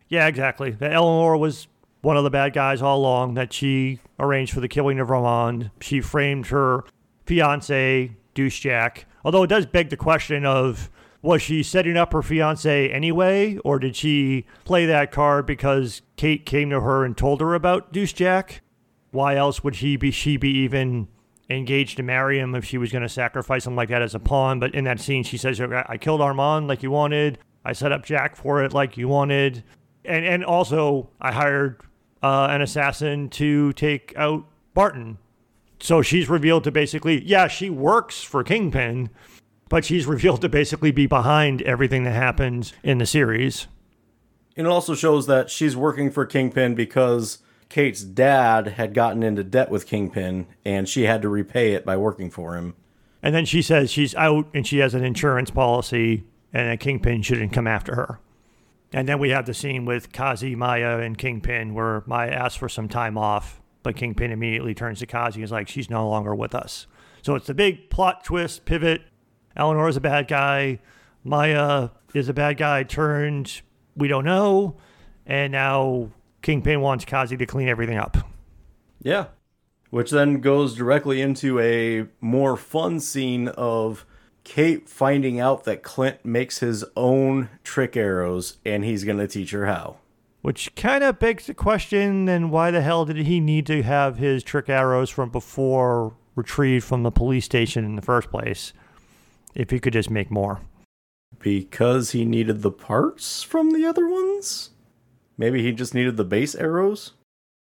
Yeah, exactly. Eleanor was one of the bad guys all along. That she arranged for the killing of Ramond. She framed her fiance, Douche Jack. Although it does beg the question of was she setting up her fiance anyway, or did she play that card because Kate came to her and told her about Deuce Jack? Why else would he be she be even engaged to marry him if she was going to sacrifice him like that as a pawn? But in that scene, she says, "I killed Armand like you wanted. I set up Jack for it like you wanted." and and also I hired uh, an assassin to take out Barton. So she's revealed to basically, yeah, she works for Kingpin, but she's revealed to basically be behind everything that happens in the series. And it also shows that she's working for Kingpin because Kate's dad had gotten into debt with Kingpin and she had to repay it by working for him. And then she says she's out and she has an insurance policy and that Kingpin shouldn't come after her. And then we have the scene with Kazi, Maya, and Kingpin where Maya asks for some time off, but Kingpin immediately turns to Kazi and is like, she's no longer with us. So it's the big plot twist, pivot. Eleanor is a bad guy. Maya is a bad guy turned, we don't know. And now Kingpin wants Kazi to clean everything up. Yeah. Which then goes directly into a more fun scene of Kate finding out that Clint makes his own trick arrows and he's going to teach her how. Which kind of begs the question then why the hell did he need to have his trick arrows from before retrieved from the police station in the first place if he could just make more? Because he needed the parts from the other ones? Maybe he just needed the base arrows?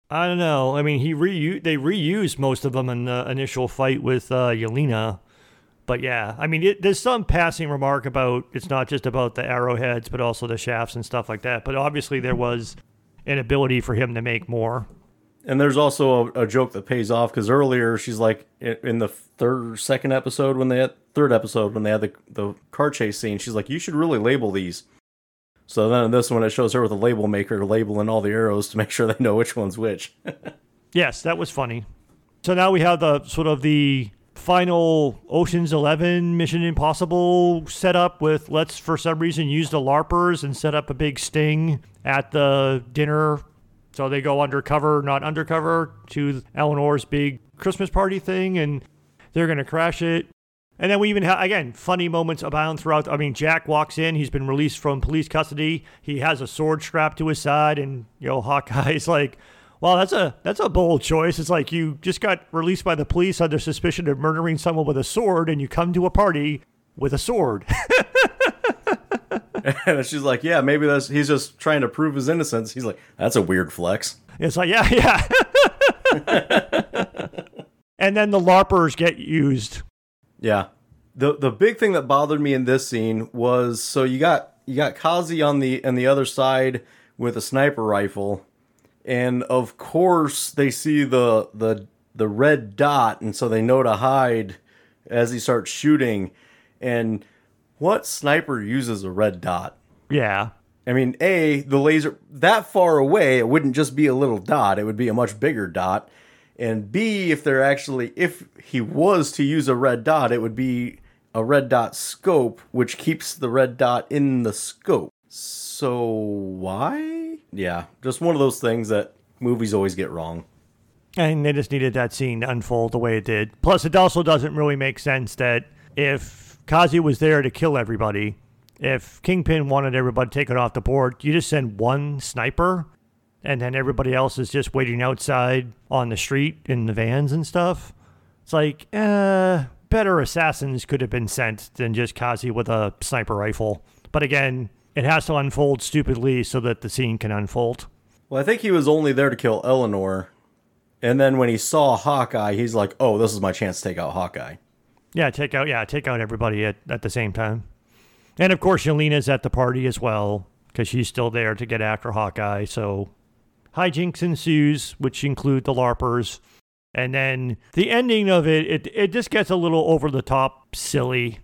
I don't know. I mean, he reu- they reused most of them in the initial fight with uh, Yelena but yeah, I mean, it, there's some passing remark about it's not just about the arrowheads, but also the shafts and stuff like that. But obviously, there was an ability for him to make more. And there's also a, a joke that pays off because earlier she's like in the third, second episode when they had third episode when they had the the car chase scene, she's like, "You should really label these." So then in this one, it shows her with a label maker labeling all the arrows to make sure they know which one's which. yes, that was funny. So now we have the sort of the final Ocean's 11 Mission Impossible setup with let's for some reason use the LARPers and set up a big sting at the dinner. So they go undercover, not undercover, to Eleanor's big Christmas party thing and they're going to crash it. And then we even have, again, funny moments abound throughout. I mean, Jack walks in. He's been released from police custody. He has a sword strapped to his side. And, you know, Hawkeye's like, well, that's a that's a bold choice. It's like you just got released by the police under suspicion of murdering someone with a sword, and you come to a party with a sword. and she's like, "Yeah, maybe that's he's just trying to prove his innocence." He's like, "That's a weird flex." It's like, yeah, yeah. and then the larpers get used. Yeah. The the big thing that bothered me in this scene was so you got you got Kazi on the on the other side with a sniper rifle and of course they see the the the red dot and so they know to hide as he starts shooting. And what sniper uses a red dot? Yeah. I mean a the laser that far away it wouldn't just be a little dot it would be a much bigger dot and b if they're actually if he was to use a red dot it would be a red dot scope which keeps the red dot in the scope so why yeah, just one of those things that movies always get wrong. And they just needed that scene to unfold the way it did. Plus, it also doesn't really make sense that if Kazi was there to kill everybody, if Kingpin wanted everybody taken off the board, you just send one sniper and then everybody else is just waiting outside on the street in the vans and stuff. It's like, uh, better assassins could have been sent than just Kazi with a sniper rifle. But again, it has to unfold stupidly so that the scene can unfold. Well, I think he was only there to kill Eleanor. And then when he saw Hawkeye, he's like, oh, this is my chance to take out Hawkeye. Yeah, take out yeah, take out everybody at, at the same time. And of course Yelena's at the party as well, because she's still there to get after Hawkeye. So hijinks ensues, which include the LARPers. And then the ending of it, it it just gets a little over the top silly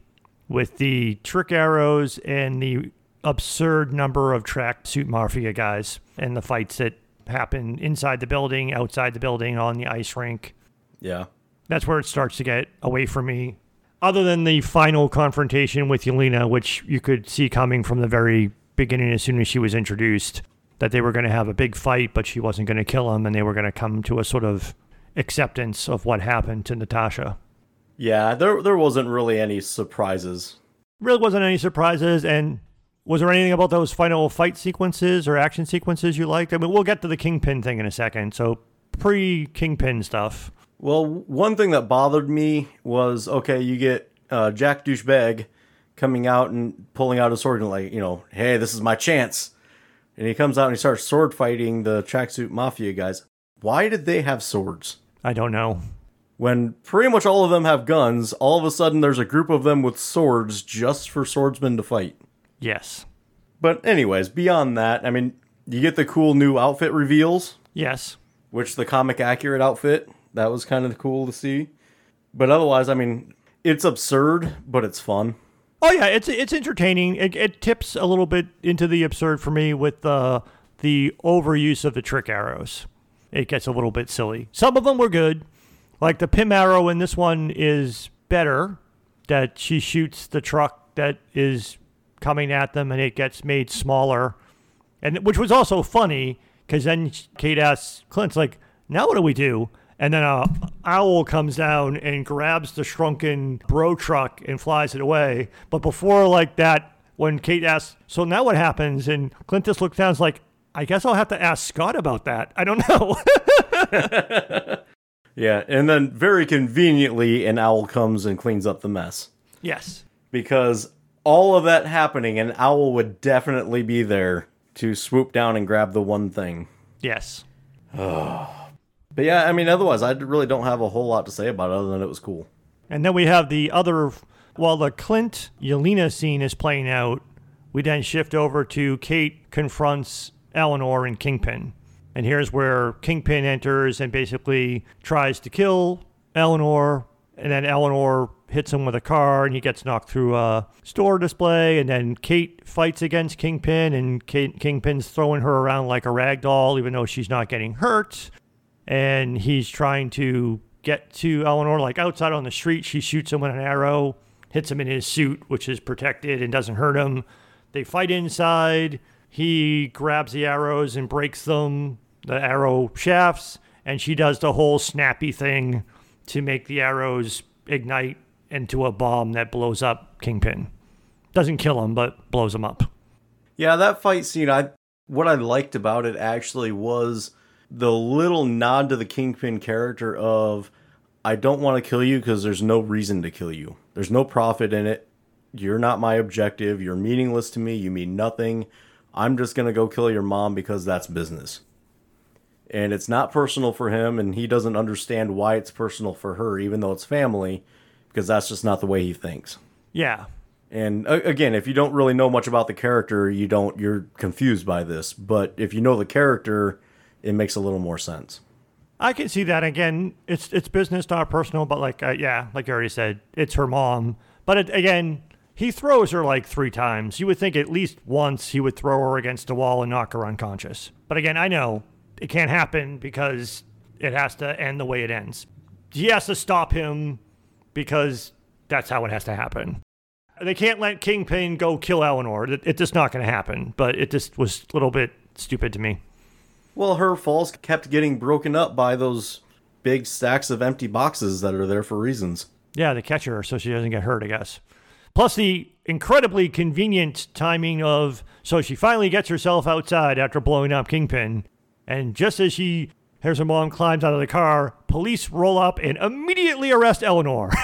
with the trick arrows and the absurd number of tracksuit mafia guys and the fights that happen inside the building, outside the building, on the ice rink. Yeah. That's where it starts to get away from me. Other than the final confrontation with Yelena, which you could see coming from the very beginning as soon as she was introduced, that they were going to have a big fight, but she wasn't going to kill him, and they were going to come to a sort of acceptance of what happened to Natasha. Yeah, there there wasn't really any surprises. Really wasn't any surprises, and was there anything about those final fight sequences or action sequences you liked? I mean, we'll get to the Kingpin thing in a second. So pre Kingpin stuff. Well, one thing that bothered me was okay, you get uh, Jack Douchebag coming out and pulling out a sword and like, you know, hey, this is my chance. And he comes out and he starts sword fighting the tracksuit mafia guys. Why did they have swords? I don't know. When pretty much all of them have guns, all of a sudden there's a group of them with swords just for swordsmen to fight. Yes. But anyways, beyond that, I mean, you get the cool new outfit reveals, Yes. which the comic accurate outfit, that was kind of cool to see. But otherwise, I mean, it's absurd, but it's fun. Oh yeah, it's it's entertaining. It, it tips a little bit into the absurd for me with the the overuse of the trick arrows. It gets a little bit silly. Some of them were good, like the Pym arrow in this one is better. That she shoots the truck that is coming at them, and it gets made smaller, and which was also funny because then Kate asks Clint's like, "Now what do we do?" And then a owl comes down and grabs the shrunken bro truck and flies it away. But before like that, when Kate asks, "So now what happens?" and Clint just looks down, and is like, "I guess I'll have to ask Scott about that. I don't know." Yeah, and then very conveniently, an owl comes and cleans up the mess. yes. Because all of that happening, an owl would definitely be there to swoop down and grab the one thing. Yes. Oh. But yeah, I mean, otherwise, I really don't have a whole lot to say about it other than it was cool. And then we have the other, while the Clint Yelena scene is playing out, we then shift over to Kate confronts Eleanor and Kingpin. And here's where Kingpin enters and basically tries to kill Eleanor. And then Eleanor hits him with a car and he gets knocked through a store display. And then Kate fights against Kingpin and Kate, Kingpin's throwing her around like a rag doll, even though she's not getting hurt and he's trying to get to Eleanor like outside on the street. She shoots him with an arrow, hits him in his suit, which is protected and doesn't hurt him. They fight inside. He grabs the arrows and breaks them, the arrow shafts, and she does the whole snappy thing to make the arrows ignite into a bomb that blows up Kingpin. Doesn't kill him, but blows him up. Yeah, that fight scene, I what I liked about it actually was the little nod to the Kingpin character of I don't want to kill you because there's no reason to kill you. There's no profit in it. You're not my objective. You're meaningless to me. You mean nothing. I'm just going to go kill your mom because that's business. And it's not personal for him, and he doesn't understand why it's personal for her, even though it's family, because that's just not the way he thinks. Yeah. And uh, again, if you don't really know much about the character, you don't you're confused by this. But if you know the character, it makes a little more sense. I can see that again. It's it's business, not personal. But like, uh, yeah, like you already said, it's her mom. But it, again, he throws her like three times. You would think at least once he would throw her against a wall and knock her unconscious. But again, I know it can't happen because it has to end the way it ends. He has to stop him because that's how it has to happen. They can't let Kingpin go kill Eleanor. It, it's just not going to happen. But it just was a little bit stupid to me. Well, her falls kept getting broken up by those big stacks of empty boxes that are there for reasons. Yeah, they catch her so she doesn't get hurt, I guess. Plus the incredibly convenient timing of so she finally gets herself outside after blowing up Kingpin, and just as she hears her mom climbs out of the car, police roll up and immediately arrest Eleanor.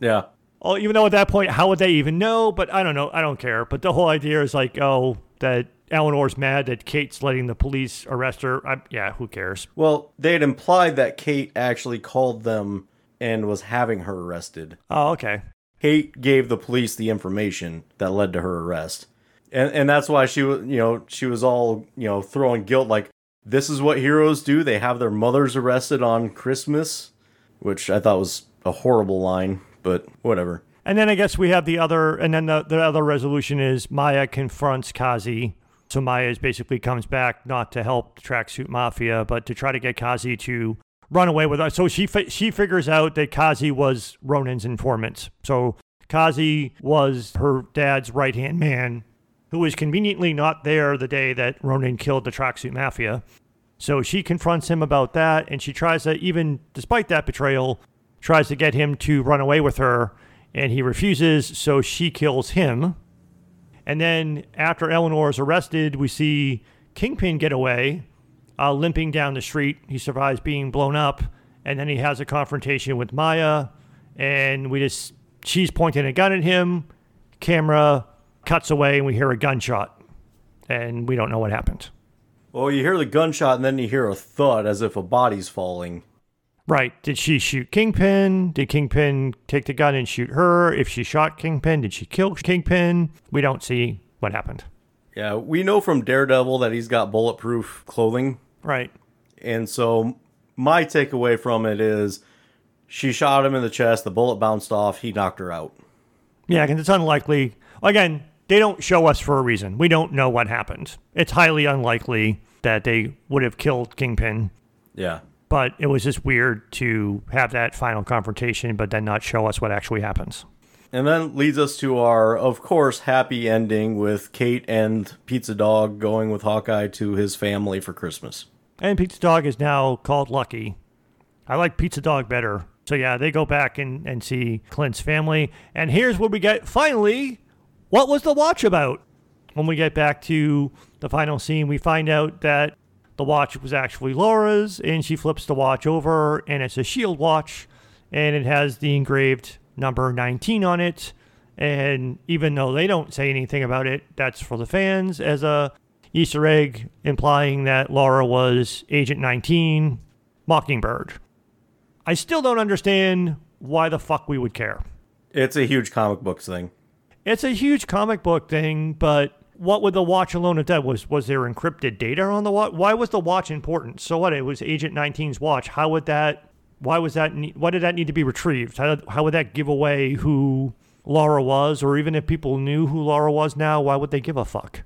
Yeah. Oh, even though at that point, how would they even know? But I don't know. I don't care. But the whole idea is like, oh, that Eleanor's mad that Kate's letting the police arrest her. I, yeah, who cares? Well, they had implied that Kate actually called them and was having her arrested. Oh, okay. Kate gave the police the information that led to her arrest. And and that's why she was, you know, she was all, you know, throwing guilt like this is what heroes do. They have their mothers arrested on Christmas, which I thought was a horrible line, but whatever. And then I guess we have the other, and then the, the other resolution is Maya confronts Kazi. So Maya basically comes back not to help the tracksuit mafia, but to try to get Kazi to run away with her. So she fi- she figures out that Kazi was Ronin's informant. So Kazi was her dad's right hand man, who was conveniently not there the day that Ronan killed the tracksuit mafia. So she confronts him about that, and she tries to, even despite that betrayal, tries to get him to run away with her, and he refuses. So she kills him. And then after Eleanor is arrested, we see Kingpin get away, uh, limping down the street. He survives being blown up, and then he has a confrontation with Maya, and we just she's pointing a gun at him. Camera cuts away, and we hear a gunshot, and we don't know what happened. Well, you hear the gunshot and then you hear a thud as if a body's falling. Right. Did she shoot Kingpin? Did Kingpin take the gun and shoot her? If she shot Kingpin, did she kill Kingpin? We don't see what happened. Yeah, we know from Daredevil that he's got bulletproof clothing. Right. And so my takeaway from it is she shot him in the chest, the bullet bounced off, he knocked her out. Yeah, because it's unlikely. Again, they don't show us for a reason. We don't know what happened. It's highly unlikely that they would have killed Kingpin, Yeah. But it was just weird to have that final confrontation, but then not show us what actually happens. And then leads us to our, of course, happy ending with Kate and Pizza Dog going with Hawkeye to his family for Christmas. And Pizza Dog is now called Lucky. I like Pizza Dog better. So yeah, they go back and, and see Clint's family. And here's where we get finally what was the watch about? When we get back to the final scene, we find out that the watch was actually Laura's, and she flips the watch over, and it's a shield watch, and it has the engraved number 19 on it. And even though they don't say anything about it, that's for the fans as a Easter egg, implying that Laura was Agent 19, Mockingbird. I still don't understand why the fuck we would care. It's a huge comic books thing. It's a huge comic book thing, but what would the watch alone have done? Was was there encrypted data on the watch? Why was the watch important? So what? It was Agent 19's watch. How would that? Why was that? ne- Why did that need to be retrieved? How, how would that give away who Laura was, or even if people knew who Laura was now, why would they give a fuck?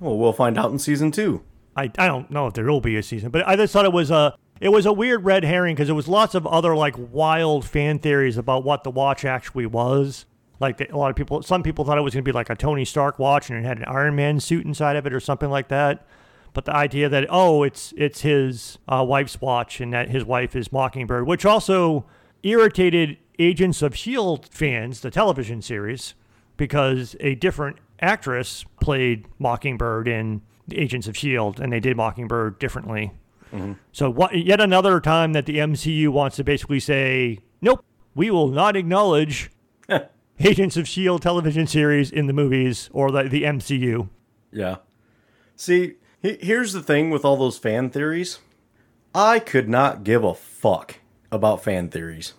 Well, we'll find out in season two. I, I don't know if there will be a season, but I just thought it was a it was a weird red herring because there was lots of other like wild fan theories about what the watch actually was. Like the, a lot of people, some people thought it was going to be like a Tony Stark watch and it had an Iron Man suit inside of it or something like that. But the idea that oh, it's it's his uh, wife's watch and that his wife is Mockingbird, which also irritated Agents of Shield fans, the television series, because a different actress played Mockingbird in Agents of Shield, and they did Mockingbird differently. So what, yet another time that the MCU wants to basically say, nope, we will not acknowledge Agents of Shield television series in the movies or the, the MCU. Yeah. See, he- here's the thing with all those fan theories. I could not give a fuck about fan theories.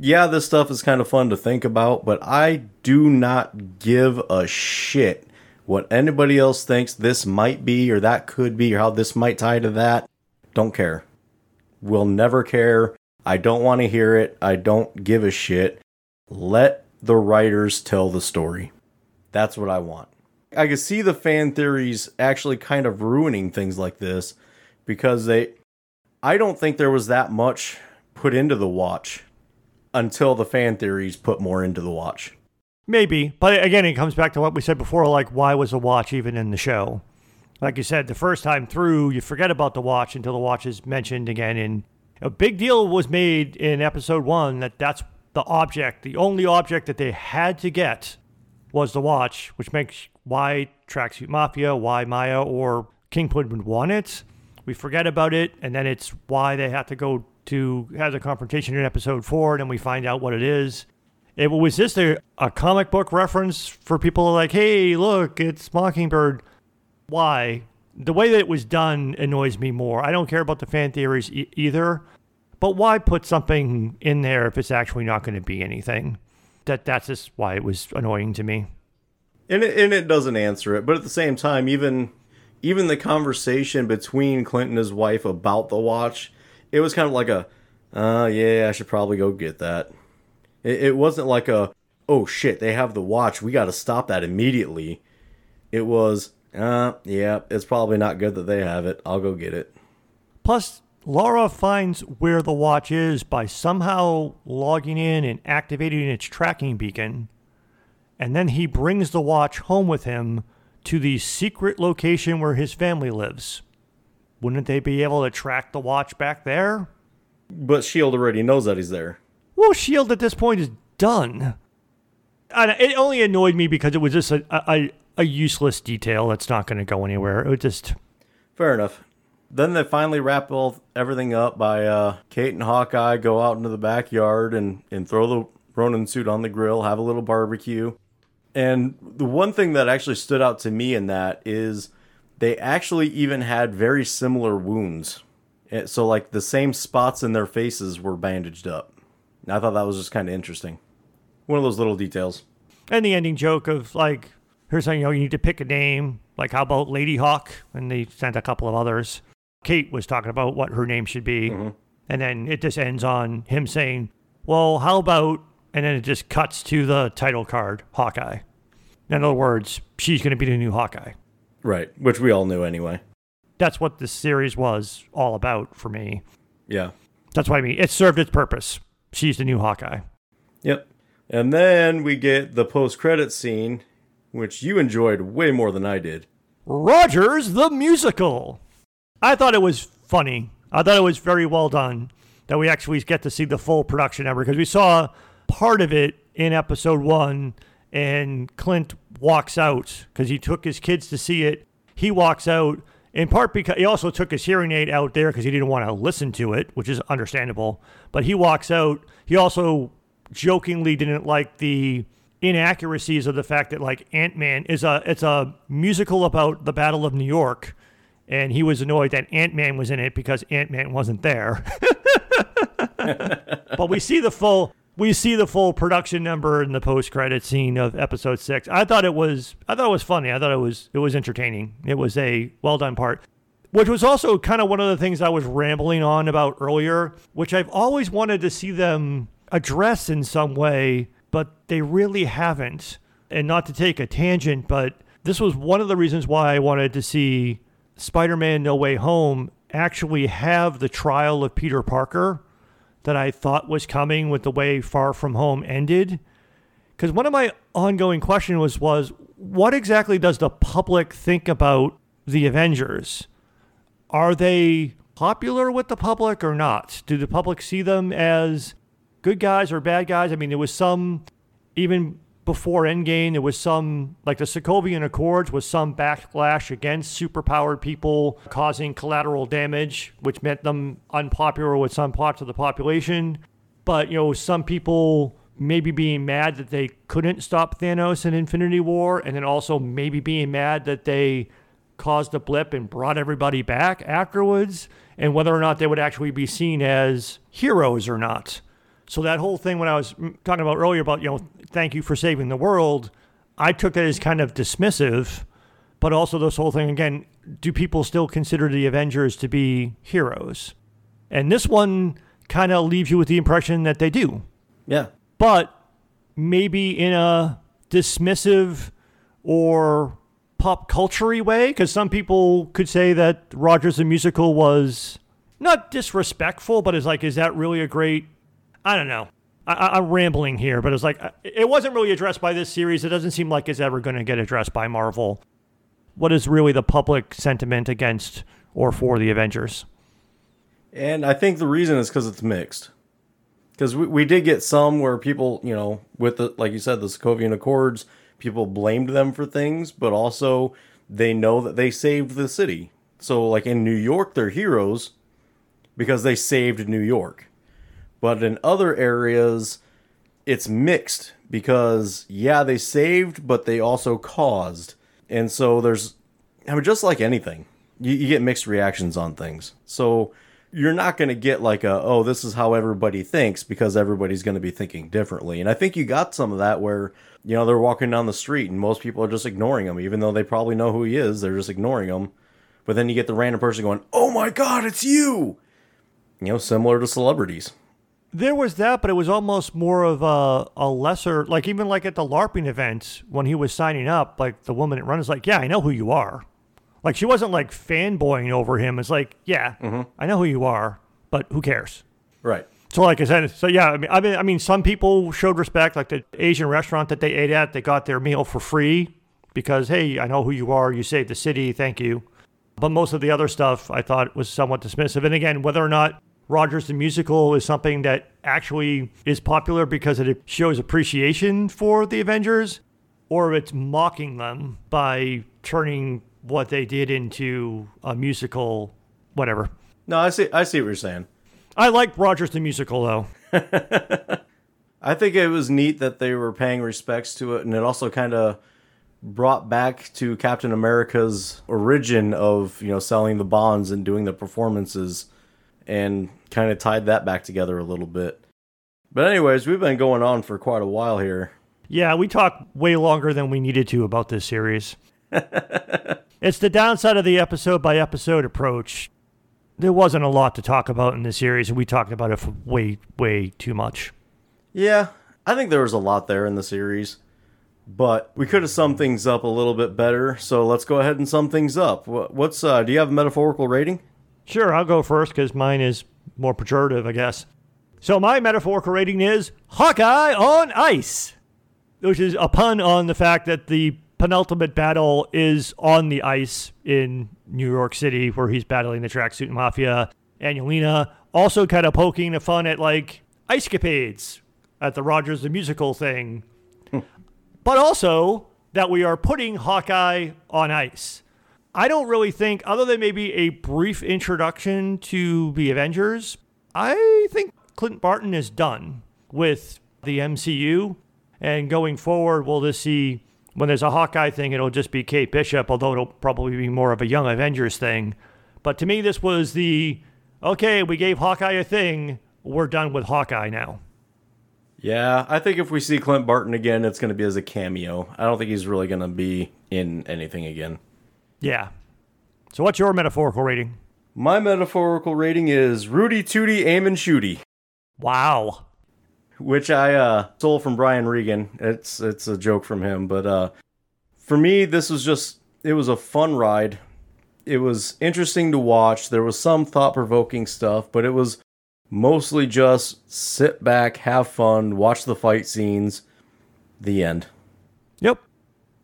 Yeah, this stuff is kind of fun to think about, but I do not give a shit what anybody else thinks this might be or that could be or how this might tie to that. Don't care. Will never care. I don't want to hear it. I don't give a shit. Let the writers tell the story. That's what I want. I could see the fan theories actually kind of ruining things like this because they I don't think there was that much put into the watch until the fan theories put more into the watch. Maybe, but again, it comes back to what we said before like, why was the watch even in the show? Like you said, the first time through, you forget about the watch until the watch is mentioned again. And a big deal was made in episode one that that's the object, the only object that they had to get was the watch, which makes why Tracksuit Mafia, why Maya or Kingpin would want it. We forget about it, and then it's why they have to go to have the confrontation in episode four, and then we find out what it is. It was just a, a comic book reference for people like, hey, look, it's Mockingbird. Why? The way that it was done annoys me more. I don't care about the fan theories e- either, but why put something in there if it's actually not going to be anything? That that's just why it was annoying to me. And it, and it doesn't answer it, but at the same time, even even the conversation between Clint and his wife about the watch, it was kind of like a, uh, yeah, I should probably go get that. It, it wasn't like a, oh shit, they have the watch, we got to stop that immediately. It was, uh, yeah, it's probably not good that they have it. I'll go get it. Plus, Laura finds where the watch is by somehow logging in and activating its tracking beacon, and then he brings the watch home with him to the secret location where his family lives. Wouldn't they be able to track the watch back there? But S.H.I.E.L.D. already knows that he's there. Well, S.H.I.E.L.D. at this point is done. And it only annoyed me because it was just a, a, a useless detail that's not going to go anywhere. It was just. Fair enough. Then they finally wrap all, everything up by uh, Kate and Hawkeye go out into the backyard and, and throw the Ronin suit on the grill, have a little barbecue. And the one thing that actually stood out to me in that is they actually even had very similar wounds. Eh, So, like, the same spots in their faces were bandaged up. And I thought that was just kind of interesting. One of those little details. And the ending joke of like, here's how you know you need to pick a name. Like, how about Lady Hawk? And they sent a couple of others. Kate was talking about what her name should be. Mm-hmm. And then it just ends on him saying, well, how about, and then it just cuts to the title card, Hawkeye. In other words, she's going to be the new Hawkeye. Right. Which we all knew anyway. That's what this series was all about for me. Yeah. That's what I mean. It served its purpose. She's the new Hawkeye. Yep. And then we get the post credit scene, which you enjoyed way more than I did. Rogers the Musical. I thought it was funny. I thought it was very well done that we actually get to see the full production ever because we saw part of it in episode one and Clint walks out because he took his kids to see it. He walks out in part because he also took his hearing aid out there because he didn't want to listen to it, which is understandable. But he walks out. He also jokingly didn't like the inaccuracies of the fact that like Ant-Man is a it's a musical about the Battle of New York and he was annoyed that Ant-Man was in it because Ant-Man wasn't there. but we see the full we see the full production number in the post-credit scene of episode 6. I thought it was I thought it was funny. I thought it was it was entertaining. It was a well done part. Which was also kind of one of the things I was rambling on about earlier, which I've always wanted to see them address in some way, but they really haven't. And not to take a tangent, but this was one of the reasons why I wanted to see Spider Man No Way Home actually have the trial of Peter Parker that I thought was coming with the way Far From Home ended. Because one of my ongoing questions was, was what exactly does the public think about the Avengers? Are they popular with the public or not? Do the public see them as good guys or bad guys? I mean, there was some, even before Endgame, there was some, like the Sokovian Accords, was some backlash against superpowered people causing collateral damage, which meant them unpopular with some parts of the population. But, you know, some people maybe being mad that they couldn't stop Thanos in Infinity War, and then also maybe being mad that they caused a blip and brought everybody back afterwards, and whether or not they would actually be seen as heroes or not. So that whole thing when I was talking about earlier about, you know, thank you for saving the world, I took it as kind of dismissive, but also this whole thing again, do people still consider the Avengers to be heroes? And this one kind of leaves you with the impression that they do Yeah. but maybe in a dismissive or pop culture way because some people could say that Rogers the musical was not disrespectful but is like is that really a great I don't know I, I'm rambling here but it's like uh, it wasn't really addressed by this series it doesn't seem like it's ever going to get addressed by Marvel what is really the public sentiment against or for the Avengers And I think the reason is because it's mixed. Because we, we did get some where people, you know, with the, like you said, the Sokovian Accords, people blamed them for things, but also they know that they saved the city. So, like in New York, they're heroes because they saved New York. But in other areas, it's mixed because yeah, they saved, but they also caused, and so there's, I mean, just like anything, you, you get mixed reactions on things. So you're not going to get like a oh this is how everybody thinks because everybody's going to be thinking differently. And i think you got some of that where you know they're walking down the street and most people are just ignoring him even though they probably know who he is they're just ignoring him but then you get the random person going oh my god it's you! You know similar to celebrities There was that, but it was almost more of a, a lesser, like even like at the LARPing event when he was signing up, like the woman at Run is like, yeah, I know who you are. Like she wasn't like fanboying over him. It's like, yeah, mm-hmm. I know who you are, but who cares? right So like I said, so yeah, I mean, I mean, I mean, some people showed respect, like the Asian restaurant that they ate at, they got their meal for free because hey, I know who you are. You saved the city, thank you. But most of the other stuff I thought was somewhat dismissive. And again, whether or not Rogers the musical is something that actually is popular because it shows appreciation for the Avengers, or it's mocking them by turning what they did into a musical, whatever. no i see i see what you're saying I like Rogers the musical though. I think it was neat that they were paying respects to it, and it also kind of brought back to Captain America's origin of you know selling the bonds and doing the performances, and kind of tied that back together a little bit. But anyways, we've been going on for quite a while here. Yeah, we talked way longer than we needed to about this series. it's the downside of the episode by episode approach. There wasn't a lot to talk about in this series, and we talked about it for way, way too much. Yeah, I think there was a lot there in the series, but we could have summed things up a little bit better. So let's go ahead and sum things up. What's uh, do you have a metaphorical rating? Sure, I'll go first because mine is more pejorative, I guess. So my metaphorical rating is Hawkeye on ice, which is a pun on the fact that the penultimate battle is on the ice in New York City, where he's battling the tracksuit mafia and Yelena. Also, kind of poking the fun at like ice capades at the Rogers the musical thing, hmm. but also that we are putting Hawkeye on ice. I don't really think, other than maybe a brief introduction to the Avengers, I think Clint Barton is done with the MCU. And going forward, we'll just see when there's a Hawkeye thing, it'll just be Kate Bishop, although it'll probably be more of a Young Avengers thing. But to me, this was the okay, we gave Hawkeye a thing, we're done with Hawkeye now. Yeah, I think if we see Clint Barton again, it's going to be as a cameo. I don't think he's really going to be in anything again. Yeah. So, what's your metaphorical rating? My metaphorical rating is Rudy Tooty Aim and Shooty, Wow. which I uh, stole from Brian Regan. It's it's a joke from him, but uh, for me, this was just it was a fun ride. It was interesting to watch. There was some thought provoking stuff, but it was mostly just sit back, have fun, watch the fight scenes. The end, Yep.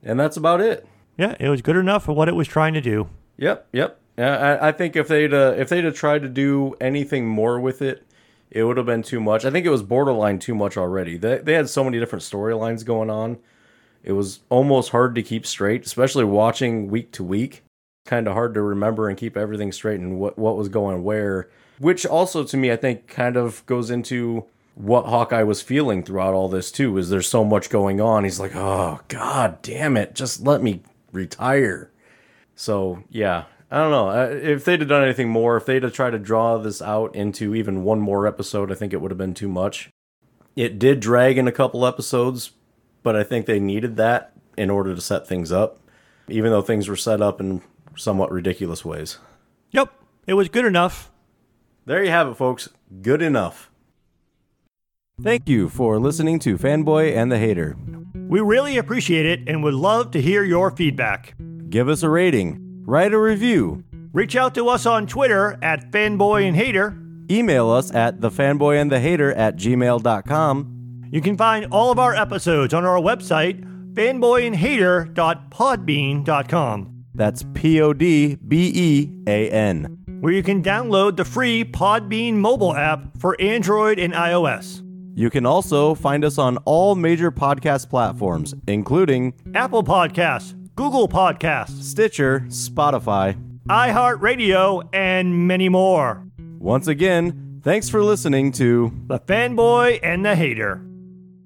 and that's about it. Yeah, it was good enough for what it was trying to do. Yep, yep. I, I think if they'd uh, if they'd have tried to do anything more with it, it would have been too much. I think it was borderline too much already. They they had so many different storylines going on. It was almost hard to keep straight, especially watching week to week. Kind of hard to remember and keep everything straight and what what was going where. Which also to me, I think, kind of goes into what Hawkeye was feeling throughout all this too. Is there's so much going on? He's like, oh god damn it, just let me retire. So yeah, I don't know. Uh, If they'd have done anything more, if they'd have tried to draw this out into even one more episode, I think it would have been too much. It did drag in a couple episodes, but I think they needed that in order to set things up, even though things were set up in somewhat ridiculous ways. Yep, it was good enough. There you have it, folks. Good enough. Thank you for listening to Fanboy and the Hater. We really appreciate it and would love to hear your feedback. Give us a rating, write a review, Reach out to us on Twitter at Fanboy and Hater. email us at thefanboyandthehater at gmail.com. You can find all of our episodes on our website, fanboyandhater.podbean.com, That's P O D B E A N. where you can download the free Podbean mobile app for Android and iOS, You can also find us on all major podcast platforms, including Apple Podcasts, Google Podcasts, Stitcher, Spotify. iHeartRadio, and many more. Once again, thanks for listening to The Fanboy and the Hater.